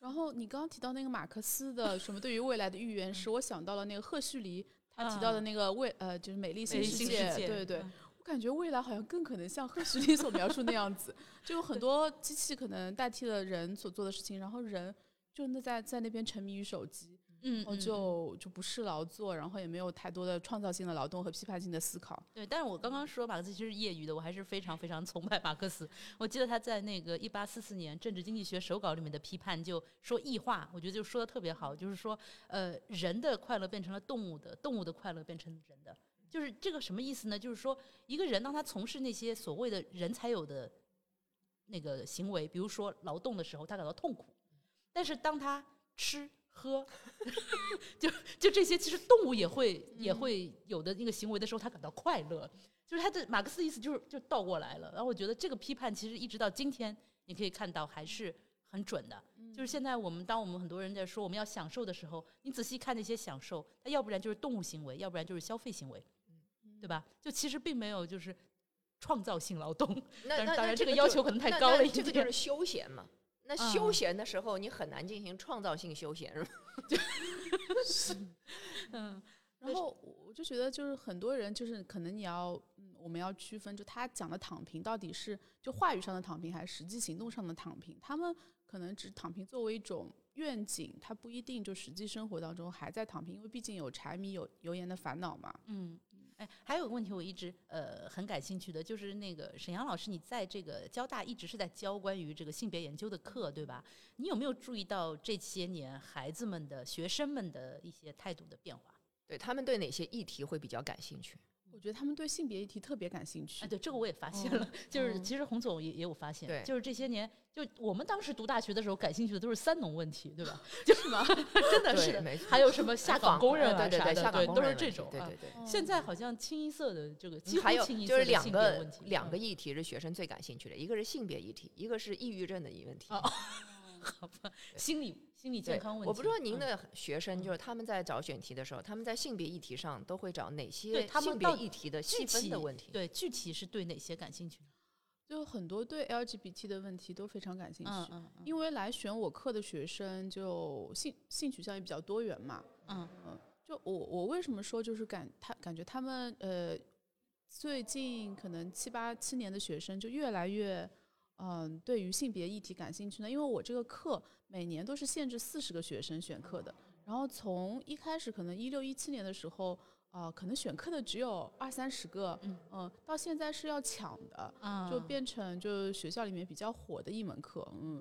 然后你刚刚提到那个马克思的什么对于未来的预言，使我想到了那个赫胥黎他提到的那个未呃就是美丽新新世界，世界，对对，嗯。我感觉未来好像更可能像赫胥黎所描述那样子，就有很多机器可能代替了人所做的事情，然后人就那在在那边沉迷于手机，嗯，就就不是劳作，然后也没有太多的创造性的劳动和批判性的思考。对，但是我刚刚说马克思其实是业余的，我还是非常非常崇拜马克思。我记得他在那个一八四四年《政治经济学手稿》里面的批判，就说异化，我觉得就说的特别好，就是说，呃，人的快乐变成了动物的，动物的快乐变成人的，就是这个什么意思呢？就是说，一个人当他从事那些所谓的人才有的那个行为，比如说劳动的时候，他感到痛苦，但是当他吃喝，就就这些，其实动物也会也会有的那个行为的时候，他感到快乐。就是他的马克思的意思就是就倒过来了。然后我觉得这个批判其实一直到今天，你可以看到还是很准的。就是现在我们当我们很多人在说我们要享受的时候，你仔细看那些享受，它要不然就是动物行为，要不然就是消费行为，对吧？就其实并没有就是创造性劳动。那当然这个要求可能太高了这个就是休闲嘛。那嗯休闲的时候，你很难进行创造性休闲，是吧？嗯 然后我就觉得，就是很多人就是可能你要，嗯，我们要区分，就他讲的躺平到底是就话语上的躺平，还是实际行动上的躺平？他们可能只躺平作为一种愿景，他不一定就实际生活当中还在躺平，因为毕竟有柴米油油盐的烦恼嘛。嗯。哎，还有个问题我一直呃很感兴趣的，就是那个沈阳老师，你在这个交大一直是在教关于这个性别研究的课，对吧？你有没有注意到这些年孩子们的、学生们的一些态度的变化？对他们对哪些议题会比较感兴趣？我觉得他们对性别议题特别感兴趣。哎，对，这个我也发现哦了，就是哦其实洪总也也有发现，就是这些年，就我们当时读大学的时候，感兴趣的都是三农问题，对吧？就是吗？真的是还有什么下岗工人啊呃对对对，啥的，对，都是这种啊对对。对。哦现在好像清一色的这个几乎还有清一就是两色的性别个问题，两嗯个议题是学生最感兴趣的，一个是性别议题，一个是抑郁症的一问题。哦 好吧，心理心理健康问题。我不知道您嗯的学生就是他们在找选题的时候，他们在性别议题上都会找哪对些他们到性别议题的具细分体的问题？对具体是对哪些感兴趣？就很多对 LGBT 的问题都非常感兴趣。嗯嗯嗯因为来选我课的学生就性性取向也比较多元嘛，嗯嗯就我我为什么说就是感他感觉他们呃最近可能七八七年的学生就越来越嗯、对于性别议题感兴趣呢？因为我这个课每年都是限制四十个学生选课的，然后从一开始可能一六一七年的时候。啊、可能选课的只有二三十个，嗯嗯、到现在是要抢的，啊，就变成就是学校里面比较火的一门课，嗯，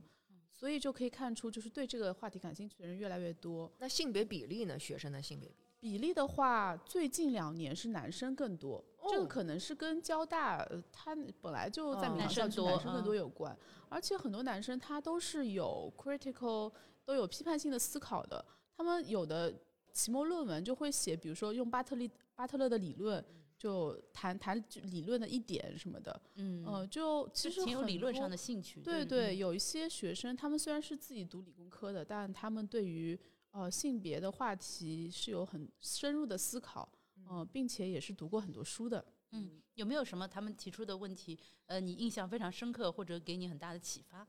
所以就可以看出，就是对这个话题感兴趣的人越来越多。那性别比例呢？学生的性别比例？比例的话，最近两年是男生更多，这个哦可能是跟交大呃它本来就在哦民男生航校区男生更嗯。多有关，而且很多男生他都是有 critical 都有批判性的思考的，他们有的期末论文就会写，比如说用巴特利巴特勒的理论。就谈谈理论的一点什么的，嗯。呃，就其实挺有理论上的兴趣。嗯对对，有一些学生，他们虽然是自己读理工科的，但他们对于呃性别的话题是有很深入的思考，呃，并且也是读过很多书的。嗯，有没有什么他们提出的问题，呃，你印象非常深刻，或者给你很大的启发？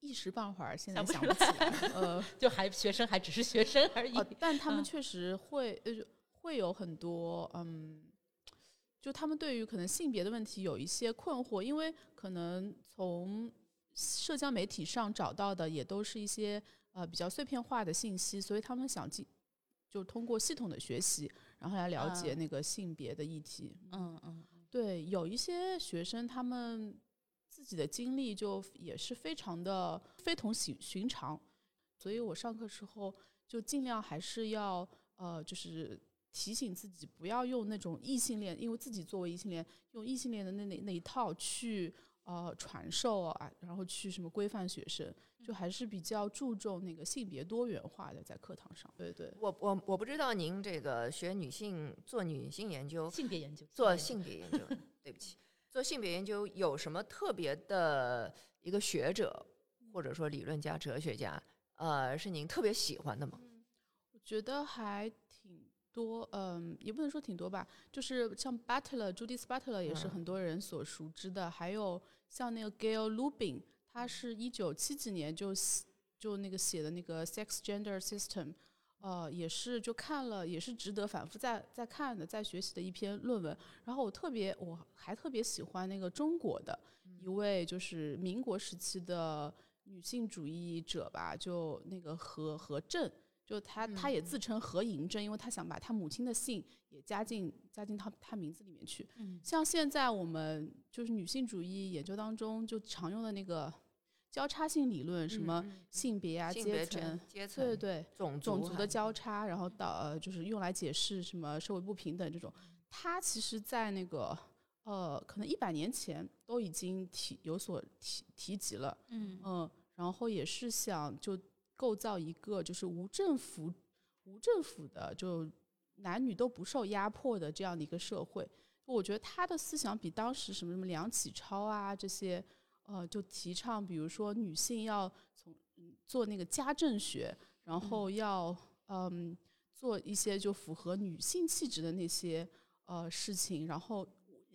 一时半会儿现在想不起来，呃，就还学生还只是学生而已。呃但他们嗯确实会呃会有很多嗯，就他们对于可能性别的问题有一些困惑，因为可能从社交媒体上找到的也都是一些呃比较碎片化的信息，所以他们想进就通过系统的学习，然后来了解啊那个性别的议题。嗯嗯。对，有一些学生他们自己的经历就也是非常的非同寻寻常，所以我上课时候就尽量还是要呃，就是提醒自己不要用那种异性恋，因为自己作为异性恋，用异性恋的那那那一套去呃传授啊，然后去什么规范学生，就还是比较注重那个性别多元化的在课堂上。对对。我我我不知道您这个学女性做女性研究，性别研究，做性性别研究，对不起，做性别研究有什么特别的一个学者或者说理论家、哲学家，呃，是您特别喜欢的吗？我觉得还挺多，嗯，也不能说挺多吧，就是像 Butler，Judith Butler 也是嗯很多人所熟知的，还有像那个 Gail Lubin，他是一九七几年就写就那个写的那个 Sex Gender System，呃，也是就看了，也是值得反复再再看的，再学习的一篇论文。然后我特别，我还特别喜欢那个中国的一位就是民国时期的女性主义者吧，就那个何何震。就他，他也自称何嬴震，因为他想把他母亲的姓也加进加进他他名字里面去。嗯像现在我们就是女性主义研究当中就常用的那个交叉性理论，什么性别啊、阶层层、，阶层、对对，种种族的交叉，然后到呃就是用来解释什么社会不平等这种。它其实，在那个呃，可能一百年前都已经提有所提提及了。嗯嗯，然后也是想就构造一个就是无政府、无政府的，就男女都不受压迫的这样的一个社会。我觉得他的思想比当时什么什么梁启超啊这些，呃，就提倡比如说女性要从嗯做那个家政学，然后要嗯做一些就符合女性气质的那些呃事情，然后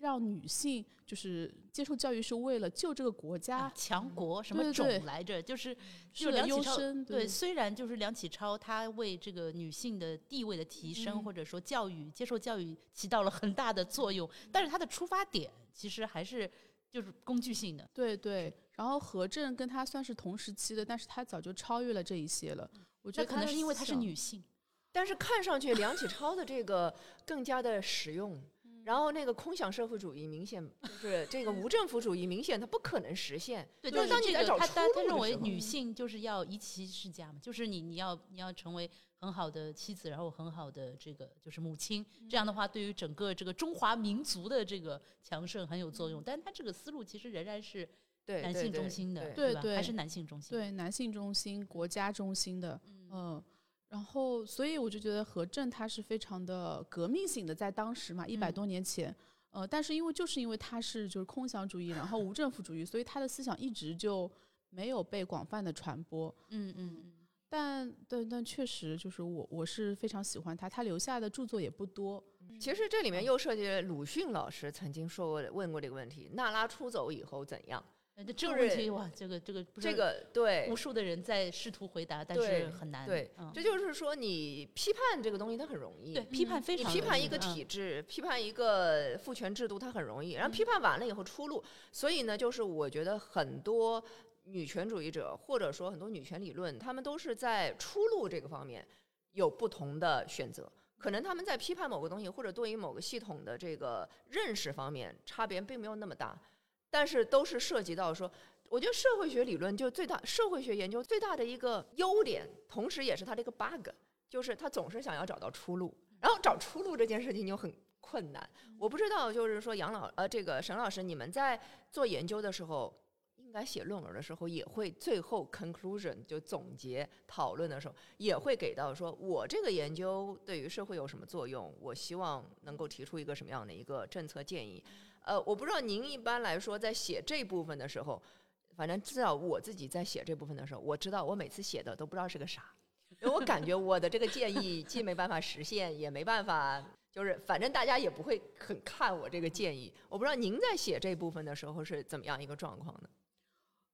让女性就是接受教育是为了救这个国家啊，强国什么种对对来着？就是是的就梁启超优生，对，虽然就是梁启超他为这个女性的地位的提升，嗯或者说教育接受教育起到了很大的作用，但是他的出发点其实还是就是工具性的。对对，然后何震跟他算是同时期的，但是他早就超越了这一些了。我觉得可能是因为她是女性，但是看上去梁启超的这个更加的实用，然后那个空想社会主义明显就是这个无政府主义明显它不可能实现。对，就是但是这当你在找出路的时候认为女性就是要宜其世家嘛，就是你你要你要成为很好的妻子，然后很好的这个就是母亲，这样的话对于整个这个中华民族的这个强盛很有作用。但他这个思路其实仍然是对，男性中心的，对对对吧还是男性中心。对男性中心、国家中心的，嗯。然后，所以我就觉得何震他是非常的革命性的，在当时嘛，一百嗯多年前，呃，但是因为就是因为他是就是空想主义，然后无政府主义，所以他的思想一直就没有被广泛的传播。嗯嗯嗯。但但但确实就是我我是非常喜欢他，他留下的著作也不多。其实这里面又涉及鲁迅老师曾经说过问过这个问题：娜拉出走以后怎样？这个问题哇，这个这个这个对无数的人在试图回答，但是很难。对，这就是说你批判这个东西它很容易，对，批判非常你批判一个体制，批判一个父权制度，它很容易。然后批判完了以后出路，所以呢，就是我觉得很多。女权主义者，或者说很多女权理论，他们都是在出路这个方面有不同的选择。可能他们在批判某个东西，或者对于某个系统的这个认识方面，差别并没有那么大。但是都是涉及到说，我觉得社会学理论就最大，社会学研究最大的一个优点，同时也是它的一个 bug，就是它总是想要找到出路。然后找出路这件事情就很困难。我不知道，就是说杨老呃，这个沈老师，你们在做研究的时候。应该写论文的时候，也会最后 conclusion 就总结讨论的时候，也会给到说，我这个研究对于社会有什么作用？我希望能够提出一个什么样的一个政策建议？呃，我不知道您一般来说在写这部分的时候，反正至少我自己在写这部分的时候，我知道我每次写的都不知道是个啥，因为我感觉我的这个建议既没办法实现，也没办法，就是反正大家也不会很看我这个建议。我不知道您在写这部分的时候是怎么样一个状况呢？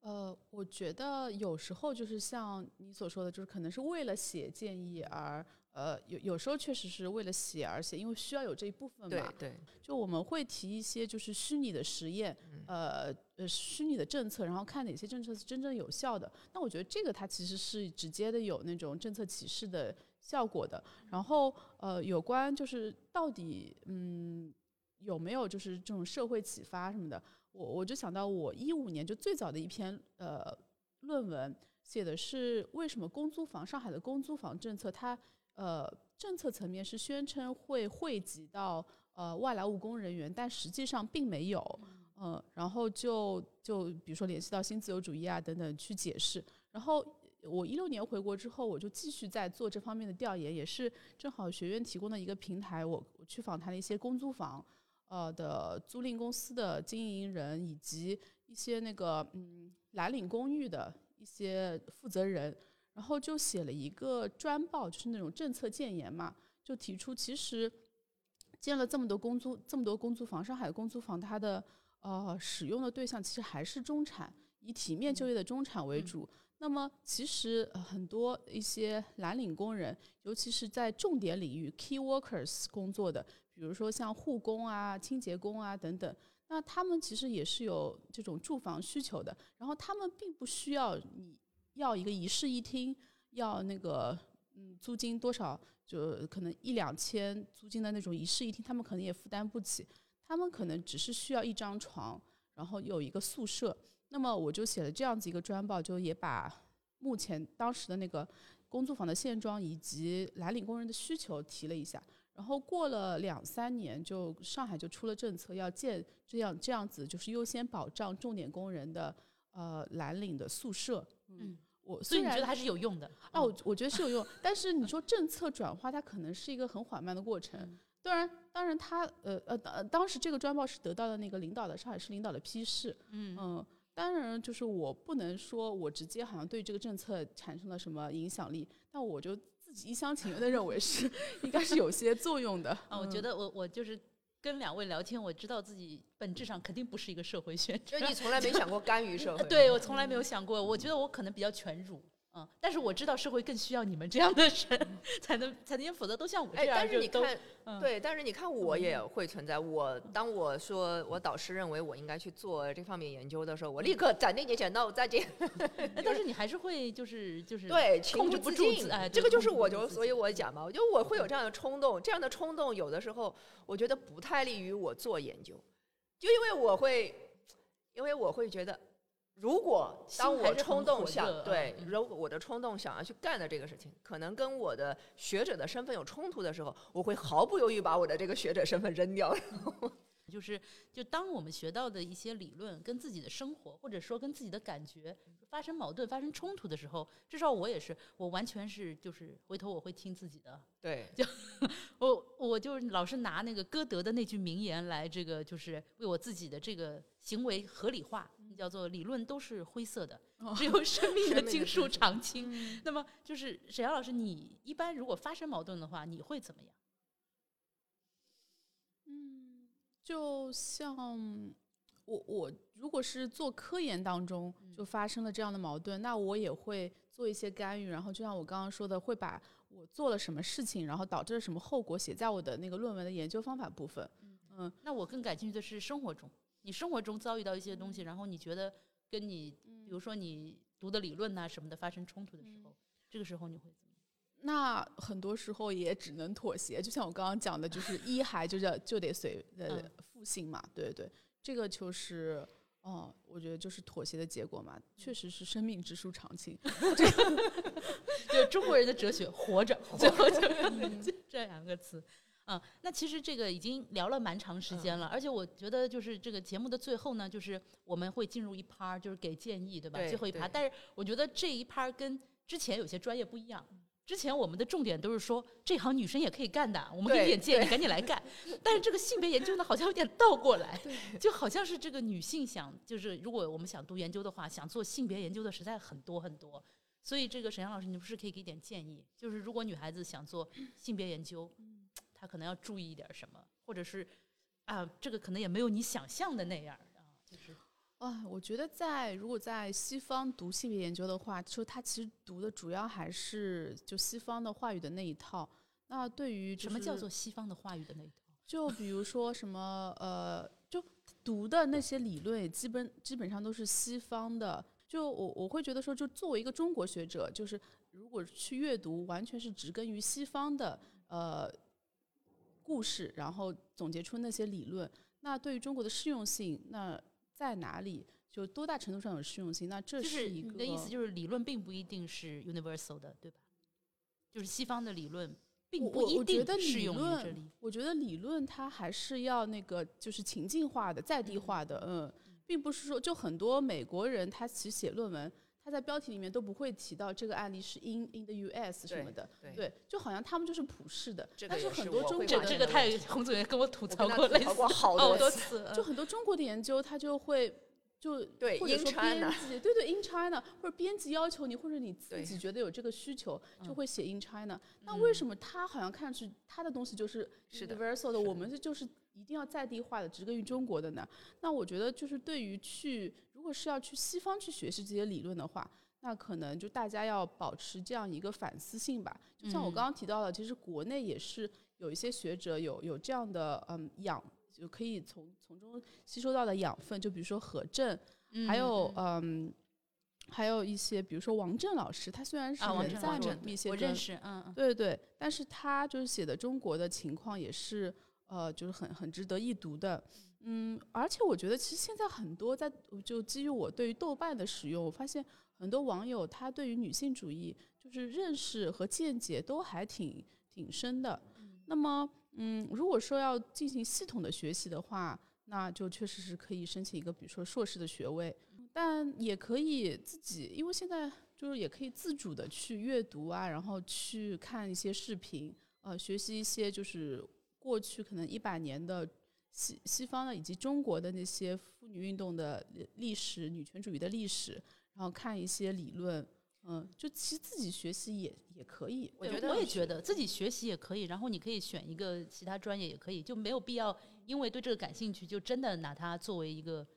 呃，我觉得有时候就是像你所说的，就是可能是为了写建议而，呃，有有时候确实是为了写而写，因为需要有这一部分嘛。对对。就我们会提一些就是虚拟的实验，呃呃，虚拟的政策，然后看哪些政策是真正有效的。那我觉得这个它其实是直接的有那种政策启示的效果的。然后呃，有关就是到底嗯有没有就是这种社会启发什么的。我我就想到，我一五年就最早的一篇呃论文，写的是为什么公租房上海的公租房政策，它呃政策层面是宣称会惠及到呃外来务工人员，但实际上并没有，嗯，然后就就比如说联系到新自由主义啊等等去解释，然后我一六年回国之后，我就继续在做这方面的调研，也是正好学院提供的一个平台，我我去访谈了一些公租房。呃的租赁公司的经营人以及一些那个嗯蓝领公寓的一些负责人，然后就写了一个专报，就是那种政策建言嘛，就提出其实建了这么多公租这么多公租房，上海的公租房它的呃使用的对象其实还是中产，以体面就业的中产为主。那么其实很多一些蓝领工人，尤其是在重点领域 key workers 工作的。比如说像护工啊、清洁工啊等等，那他们其实也是有这种住房需求的。然后他们并不需要你要一个一室一厅，要那个嗯租金多少，就可能一两千租金的那种一室一厅，他们可能也负担不起。他们可能只是需要一张床，然后有一个宿舍。那么我就写了这样子一个专报，就也把目前当时的那个公租房的现状以及蓝领工人的需求提了一下。然后过了两三年，就上海就出了政策，要建这样这样子，就是优先保障重点工人的呃蓝领的宿舍。嗯，我所以你觉得还是有用的？啊，我我觉得是有用，但是你说政策转化，它可能是一个很缓慢的过程。当然，当然，它呃呃当当时这个专报是得到了那个领导的上海市领导的批示。嗯嗯，当然就是我不能说我直接好像对这个政策产生了什么影响力，但我就。自己一厢情愿的认为是 应该是有些作用的啊，我觉得我我就是跟两位聊天，我知道自己本质上肯定不是一个社会学者，就你从来没想过干预社会，对我从来没有想过，我觉得我可能比较全儒。嗯，但是我知道社会更需要你们这样的人，才能才能，否则都像我这样。但是你看，对，但是你看，我也会存在。我当我说我导师认为我应该去做这方面研究的时候，我立刻斩钉截铁，no，再见。但是你还是会就是就是对控制不住自哎，这个就是我就所以我讲嘛，我觉得我会有这样的冲动，这样的冲动有的时候我觉得不太利于我做研究，就因为我会，因为我会觉得。如果当我冲动想对，如果我的冲动想要去干的这个事情，可能跟我的学者的身份有冲突的时候，我会毫不犹豫把我的这个学者身份扔掉。就是，就当我们学到的一些理论跟自己的生活，或者说跟自己的感觉发生矛盾、发生冲突的时候，至少我也是，我完全是就是回头我会听自己的。对，就我我就老是拿那个歌德的那句名言来这个，就是为我自己的这个行为合理化。叫做理论都是灰色的，哦只有生命的 生命的金属金属常青。嗯那么就是沈阳老师，你一般如果发生矛盾的话，你会怎么样？嗯就像我我如果是做科研当中就发生了这样的矛盾，那我也会做一些干预，然后就像我刚刚说的，会把我做了什么事情，然后导致了什么后果写在我的那个论文的研究方法部分。嗯，那我更感兴趣的是生活中，你生活中遭遇到一些东西，然后你觉得跟你，比如说你读的理论呐、什么的发生冲突的时候，这个时候你会怎么？那很多时候也只能妥协，就像我刚刚讲的，就是一孩就叫就得随呃嗯父姓嘛，对对，这个就是。哦，我觉得就是妥协的结果嘛，确实是生命之书常青。就是中国人的哲学，活着，最后就就这两个词。啊，那其实这个已经聊了蛮长时间了，而且我觉得就是这个节目的最后呢，就是我们会进入一趴儿，就是给建议，对吧？对最后一趴，对但是我觉得这一趴儿跟之前有些专业不一样。之前我们的重点都是说这行女生也可以干的，我们给你点建议，赶紧来干。但是这个性别研究呢，好像有点倒过来，就好像是这个女性想，就是如果我们想读研究的话，想做性别研究的实在很多很多。所以这个沈阳老师，你不是可以给点建议？就是如果女孩子想做性别研究，她可能要注意一点什么，或者是啊，这个可能也没有你想象的那样啊，就是啊，我觉得在如果在西方读性别研究的话，就他其实读的主要还是就西方的话语的那一套。那对于、就是、什么叫做西方的话语的那一套？就比如说什么呃，就读的那些理论，基本基本上都是西方的。就我我会觉得说，就作为一个中国学者，就是如果去阅读，完全是植根于西方的呃故事，然后总结出那些理论。那对于中国的适用性，那在哪里？就多大程度上有适用性？那这是一个你的意思，就是理论并不一定是 universal 的，对吧？就是西方的理论并不一定适用于这里。我觉得理论它还是要那个就是情境化的、在地化的，嗯，并不是说就很多美国人他其实写论文，他在标题里面都不会提到这个案例是 in in the U.S. 什么的，对对，就好像他们就是普世的。这个但是很多中国这个太 洪总也跟我吐槽过类似过好好多多次次，就很多中国的研究，他就会就对或者说编辑，对对 in China，或者编辑要求你，或者你自己觉得有这个需求，就嗯会写 in China。那为什么他好像看上去他的东西就是是的 universal 的我们这就是一定要在地化的，植根于中国的呢？那我觉得就是对于去，如果是要去西方去学习这些理论的话，那可能就大家要保持这样一个反思性吧。就像我嗯刚刚提到的，其实国内也是有一些学者有有这样的嗯养，就可以从从中吸收到的养分，就比如说何震，还有嗯。还有一些，比如说王震老师，他虽然是人在震王震密歇根，我认识，嗯嗯。对对，但是他就是写的中国的情况也是呃，就是很很值得一读的。嗯，而且我觉得其实现在很多在就基于我对于豆瓣的使用，我发现很多网友他对于女性主义就是认识和见解都还挺挺深的。那么，嗯，如果说要进行系统的学习的话，那就确实是可以申请一个，比如说硕士的学位，但也可以自己，因为现在就是也可以自主的去阅读啊，然后去看一些视频，呃，学习一些就是过去可能一百年的西西方的以及中国的那些妇女运动的历史、女权主义的历史，然后看一些理论，嗯，就其实自己学习也也可以。我觉得我也觉得自己学习也可以，然后你可以选一个其他专业也可以，就没有必要因为对这个感兴趣就真的拿它作为一个一个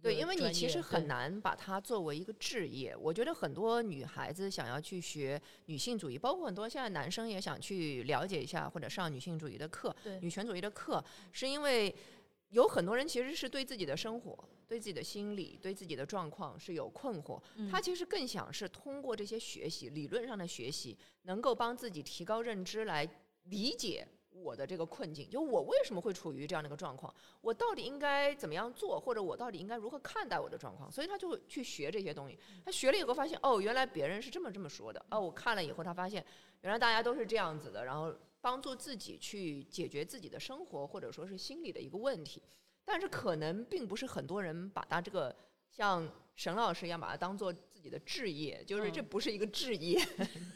对，因为你其实很难把它作为一个置业。我觉得很多女孩子想要去学女性主义，包括很多现在男生也想去了解一下或者上女性主义的课、对女权主义的课，是因为有很多人其实是对自己的生活、对自己的心理、对自己的状况是有困惑。嗯他其实更想是通过这些学习、理论上的学习，能够帮自己提高认知，来理解我的这个困境，就我为什么会处于这样的一个状况，我到底应该怎么样做，或者我到底应该如何看待我的状况，所以他就会去学这些东西。他学了以后发现，哦，原来别人是这么这么说的，哦，我看了以后，他发现原来大家都是这样子的，然后帮助自己去解决自己的生活或者说是心理的一个问题。但是可能并不是很多人把他这个像沈老师一样把它当做自己的置业，就是这嗯不是一个置业。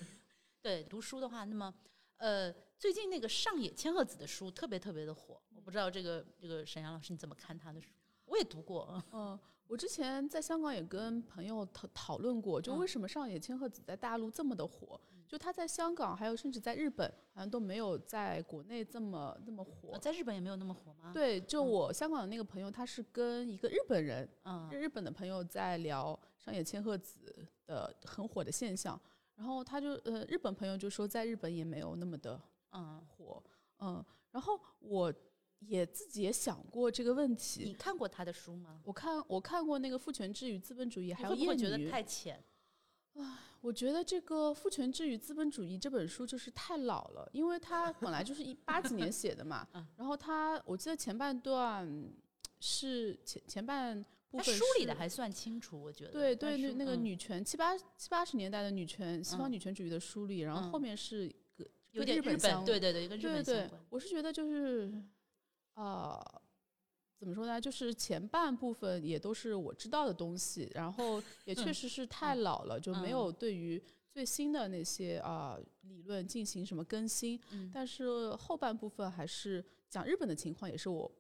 对读书的话，那么呃，最近那个上野千鹤子的书特别特别的火，我不知道这个这个沈阳老师你怎么看他的书？我也读过，嗯嗯，我之前在香港也跟朋友讨讨论过，就嗯为什么上野千鹤子在大陆这么的火，就他在香港还有甚至在日本好像都没有在国内这么那么火呃。在日本也没有那么火吗？，对，就嗯我香港的那个朋友，他是跟一个日本人，嗯日本的朋友在聊上野千鹤子的很火的现象，然后他就呃，日本朋友就说在日本也没有那么的嗯，火，嗯，然后我也自己也想过这个问题你。看过他的书吗？我看我看过那个《父权制与资本主义》，还有《厌女会不会觉得》，太浅？我觉得这个《父权制与资本主义》这本书就是太老了，因为它本来就是一 八几年写的嘛嗯。然后它，我记得前半段是前前半部分梳理的还算清楚，我觉得。对对，那那个嗯女权七八七八十年代的女权，西方嗯女权主义的梳理，然后后嗯面是跟有点跟日本相对对对，跟日本相关。，我是觉得就是，呃，怎么说呢？就是前半部分也都是我知道的东西，然后也确嗯实是太老了，就没嗯有对于最新的那些啊、理论进行什么更新。嗯但是后半部分还是讲日本的情况，也是我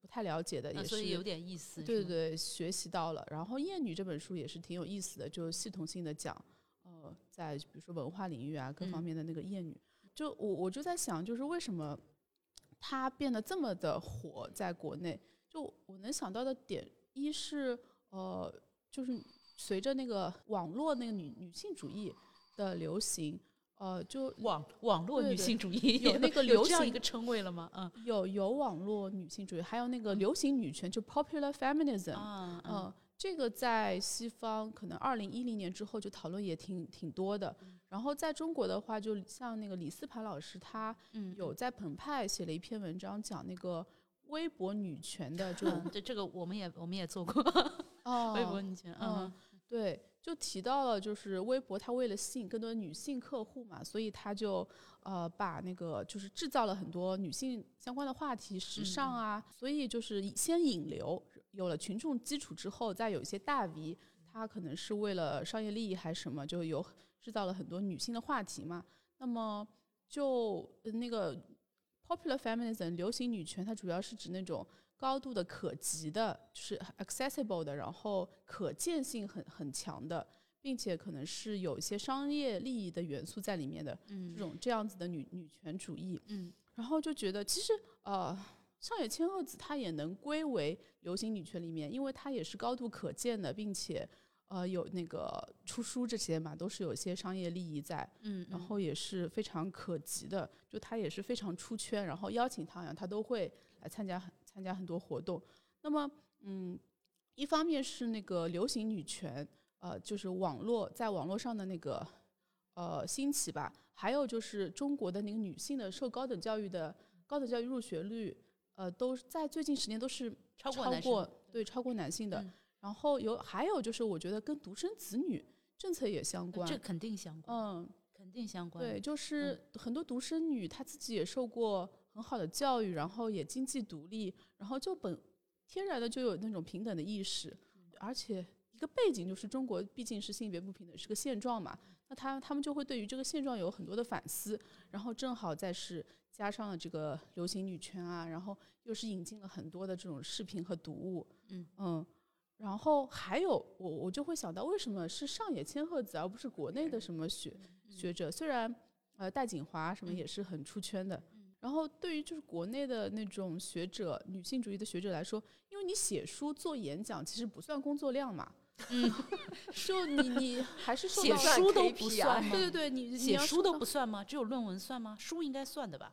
不太了解的，啊也是所以有点意思。对对对，学习到了。然后《厌女》这本书也是挺有意思的，就系统性的讲，呃，在比如说文化领域啊各方嗯面的那个厌女。就我我就在想，就是为什么它变得这么的火在国内？就我能想到的点，一是呃，就是随着那个网络那个女女性主义的流行，呃，就网网络女性主义有那个 有流行个称谓了吗？嗯有有网络女性主义，还有那个流行女权，就 popular feminism，嗯这个在西方可能二零一零年之后就讨论也挺挺多的。然后在中国的话，就像那个李思盘老师，他嗯有在澎湃写了一篇文章，讲那个微博女权的这种嗯，对这个我们也我们也做过哦 微博女权，嗯嗯，对，就提到了，就是微博它为了吸引更多女性客户嘛，所以它就呃把那个就是制造了很多女性相关的话题，时尚啊，所以就是先引流，有了群众基础之后，再有一些大 V，他可能是为了商业利益还是什么，就有制造了很多女性的话题嘛。那么就呃那个 popular feminism 流行女权，它主要是指那种高度的可及的，就是 accessible 的，然后可见性很很强的，并且可能是有一些商业利益的元素在里面的这嗯种这样子的女女权主义。嗯然后就觉得其实呃，上野千鹤子她也能归为流行女权里面，因为她也是高度可见的，并且呃有那个出书这些嘛，都是有一些商业利益在，嗯，然后也是非常可及的，就她也是非常出圈，然后邀请她好像她都会来参加很参加很多活动。那么嗯，一方面是那个流行女权，呃，就是网络在网络上的那个呃兴起吧，还有就是中国的那个女性的受高等教育的高等教育入学率，呃，都在最近十年都是超超过男生过对超过男性的。嗯然后有还有就是，我觉得跟独生子女政策也相关。这肯定相关，嗯，肯定相关。对，就是很多独生女她自己也受过很好的教育，然后也经济独立，然后就本天然的就有那种平等的意识，而且一个背景就是中国毕竟是性别不平等是个现状嘛，那他他们就会对于这个现状有很多的反思，然后正好再是加上了这个流行女权啊，然后又是引进了很多的这种视频和读物，嗯然后还有我我就会想到，为什么是上野千鹤子而不是国内的什么学学者？虽然呃戴锦华什么也是很出圈的，然后对于就是国内的那种学者，女性主义的学者来说，因为你写书做演讲其实不算工作量嘛，嗯，就你你还是受写到书都不算吗？对对对，你你写书都不算吗？只有论文算吗？书应该算的吧？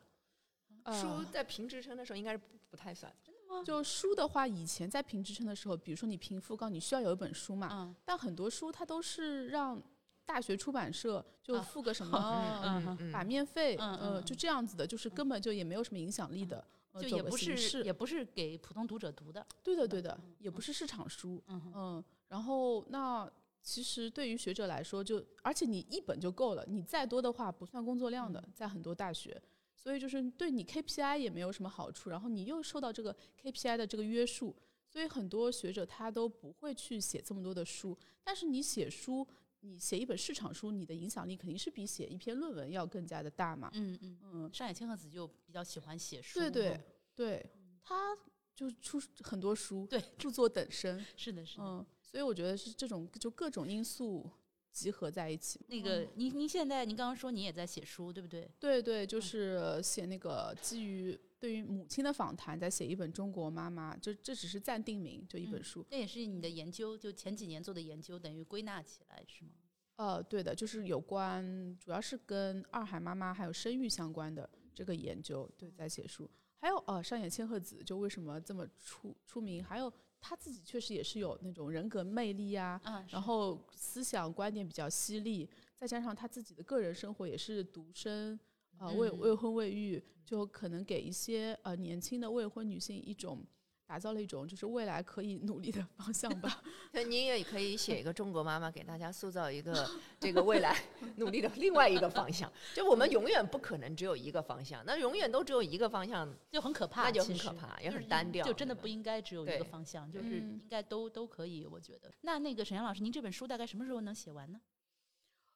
呃书在评职称的时候应该是不不太算，就书的话，以前在评职称的时候，比如说你评副高，你需要有一本书嘛，嗯。但很多书它都是让大学出版社就啊付个什 么版面费，嗯呃，嗯就这样子的，就是根本就也没有什么影响力的，就也不是也不是给普通读者读的。对的对的，也不是市场书，嗯嗯，然后那其实对于学者来说就，而且你一本就够了，你再多的话不算工作量的，在很多大学，所以就是对你 KPI 也没有什么好处，然后你又受到这个 KPI 的这个约束，所以很多学者他都不会去写这么多的书，但是你写书。你写一本市场书，你的影响力肯定是比写一篇论文要更加的大嘛。嗯嗯，嗯，上野千鹤子就比较喜欢写书。对对嗯对，他就出很多书，对，著作等身，是的，是的。嗯，所以我觉得是这种就各种因素集合在一起。那个，您您现在您刚刚说您也在写书，对不对？对对，就是写那个基于对于母亲的访谈，在写一本《中国妈妈》，就这只是暂定名，就一本书。那也是你的研究，就前几年做的研究，等于归纳起来是吗？呃，对的，就是有关，主要是跟二孩妈妈还有生育相关的这个研究，对，在写书。还有呃，上野千鹤子就为什么这么出出名？还有他自己确实也是有那种人格魅力啊，然后思想观点比较犀利，再加上他自己的个人生活也是独身，呃，未未婚未育，就可能给一些呃年轻的未婚女性一种。打造了一种就是未来可以努力的方向吧。那您也可以写一个中国妈妈，给大家塑造一个这个未来努力的另外一个方向。就我们永远不可能只有一个方向，那永远都只有一个方向就很可怕，那就很可怕，也很单调。就真的不应该只有一个方向，就是应该都都可以。我觉得。那那个沈阳老师，您这本书大概什么时候能写完呢？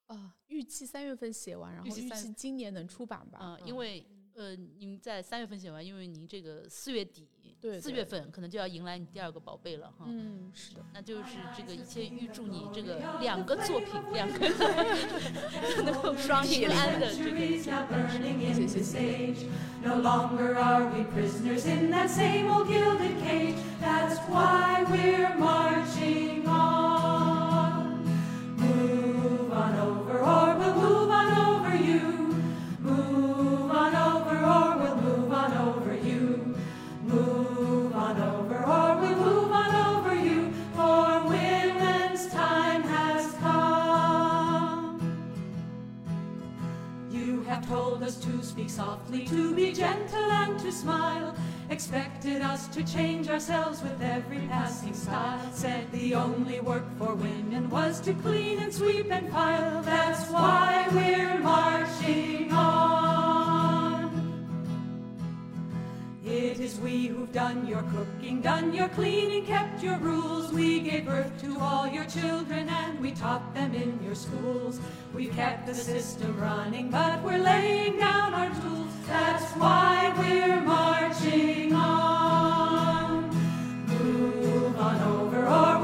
啊，预计三月份写完，然后预计今年能出版吧。嗯，因为呃，您在三月份写完，因为您这个四月底。对，四月份可能就要迎来你第二个宝贝了哈。嗯，是的，那就是这个一切预祝你这个两个作品，两个 能够双平安的这个谢谢谢谢。Speak softly, to be gentle and to smile. Expected us to change ourselves with every passing style. Said the only work for women was to clean and sweep and file. That's why we're marching on. It is we who've done your cooking, done your cleaning, kept your rules. We gave birth to all your children and we taught them in your schools. We've kept the system running, but we're laying down our tools. That's why we're marching on. Move on over, or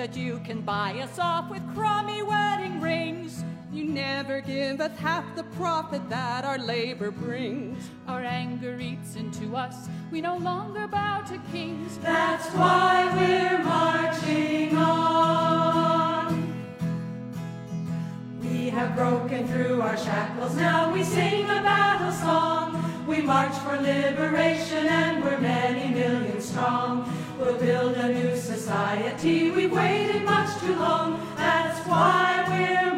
that you can buy us off with crummy wedding rings. You never give us half the profit that our labor brings. Our anger eats into us. We no longer bow to kings. That's why we're marching on. We have broken through our shackles. Now we sing a battle song. We march for liberation and we're many millions strong. We'll build a new society. We've waited much too long. That's why we're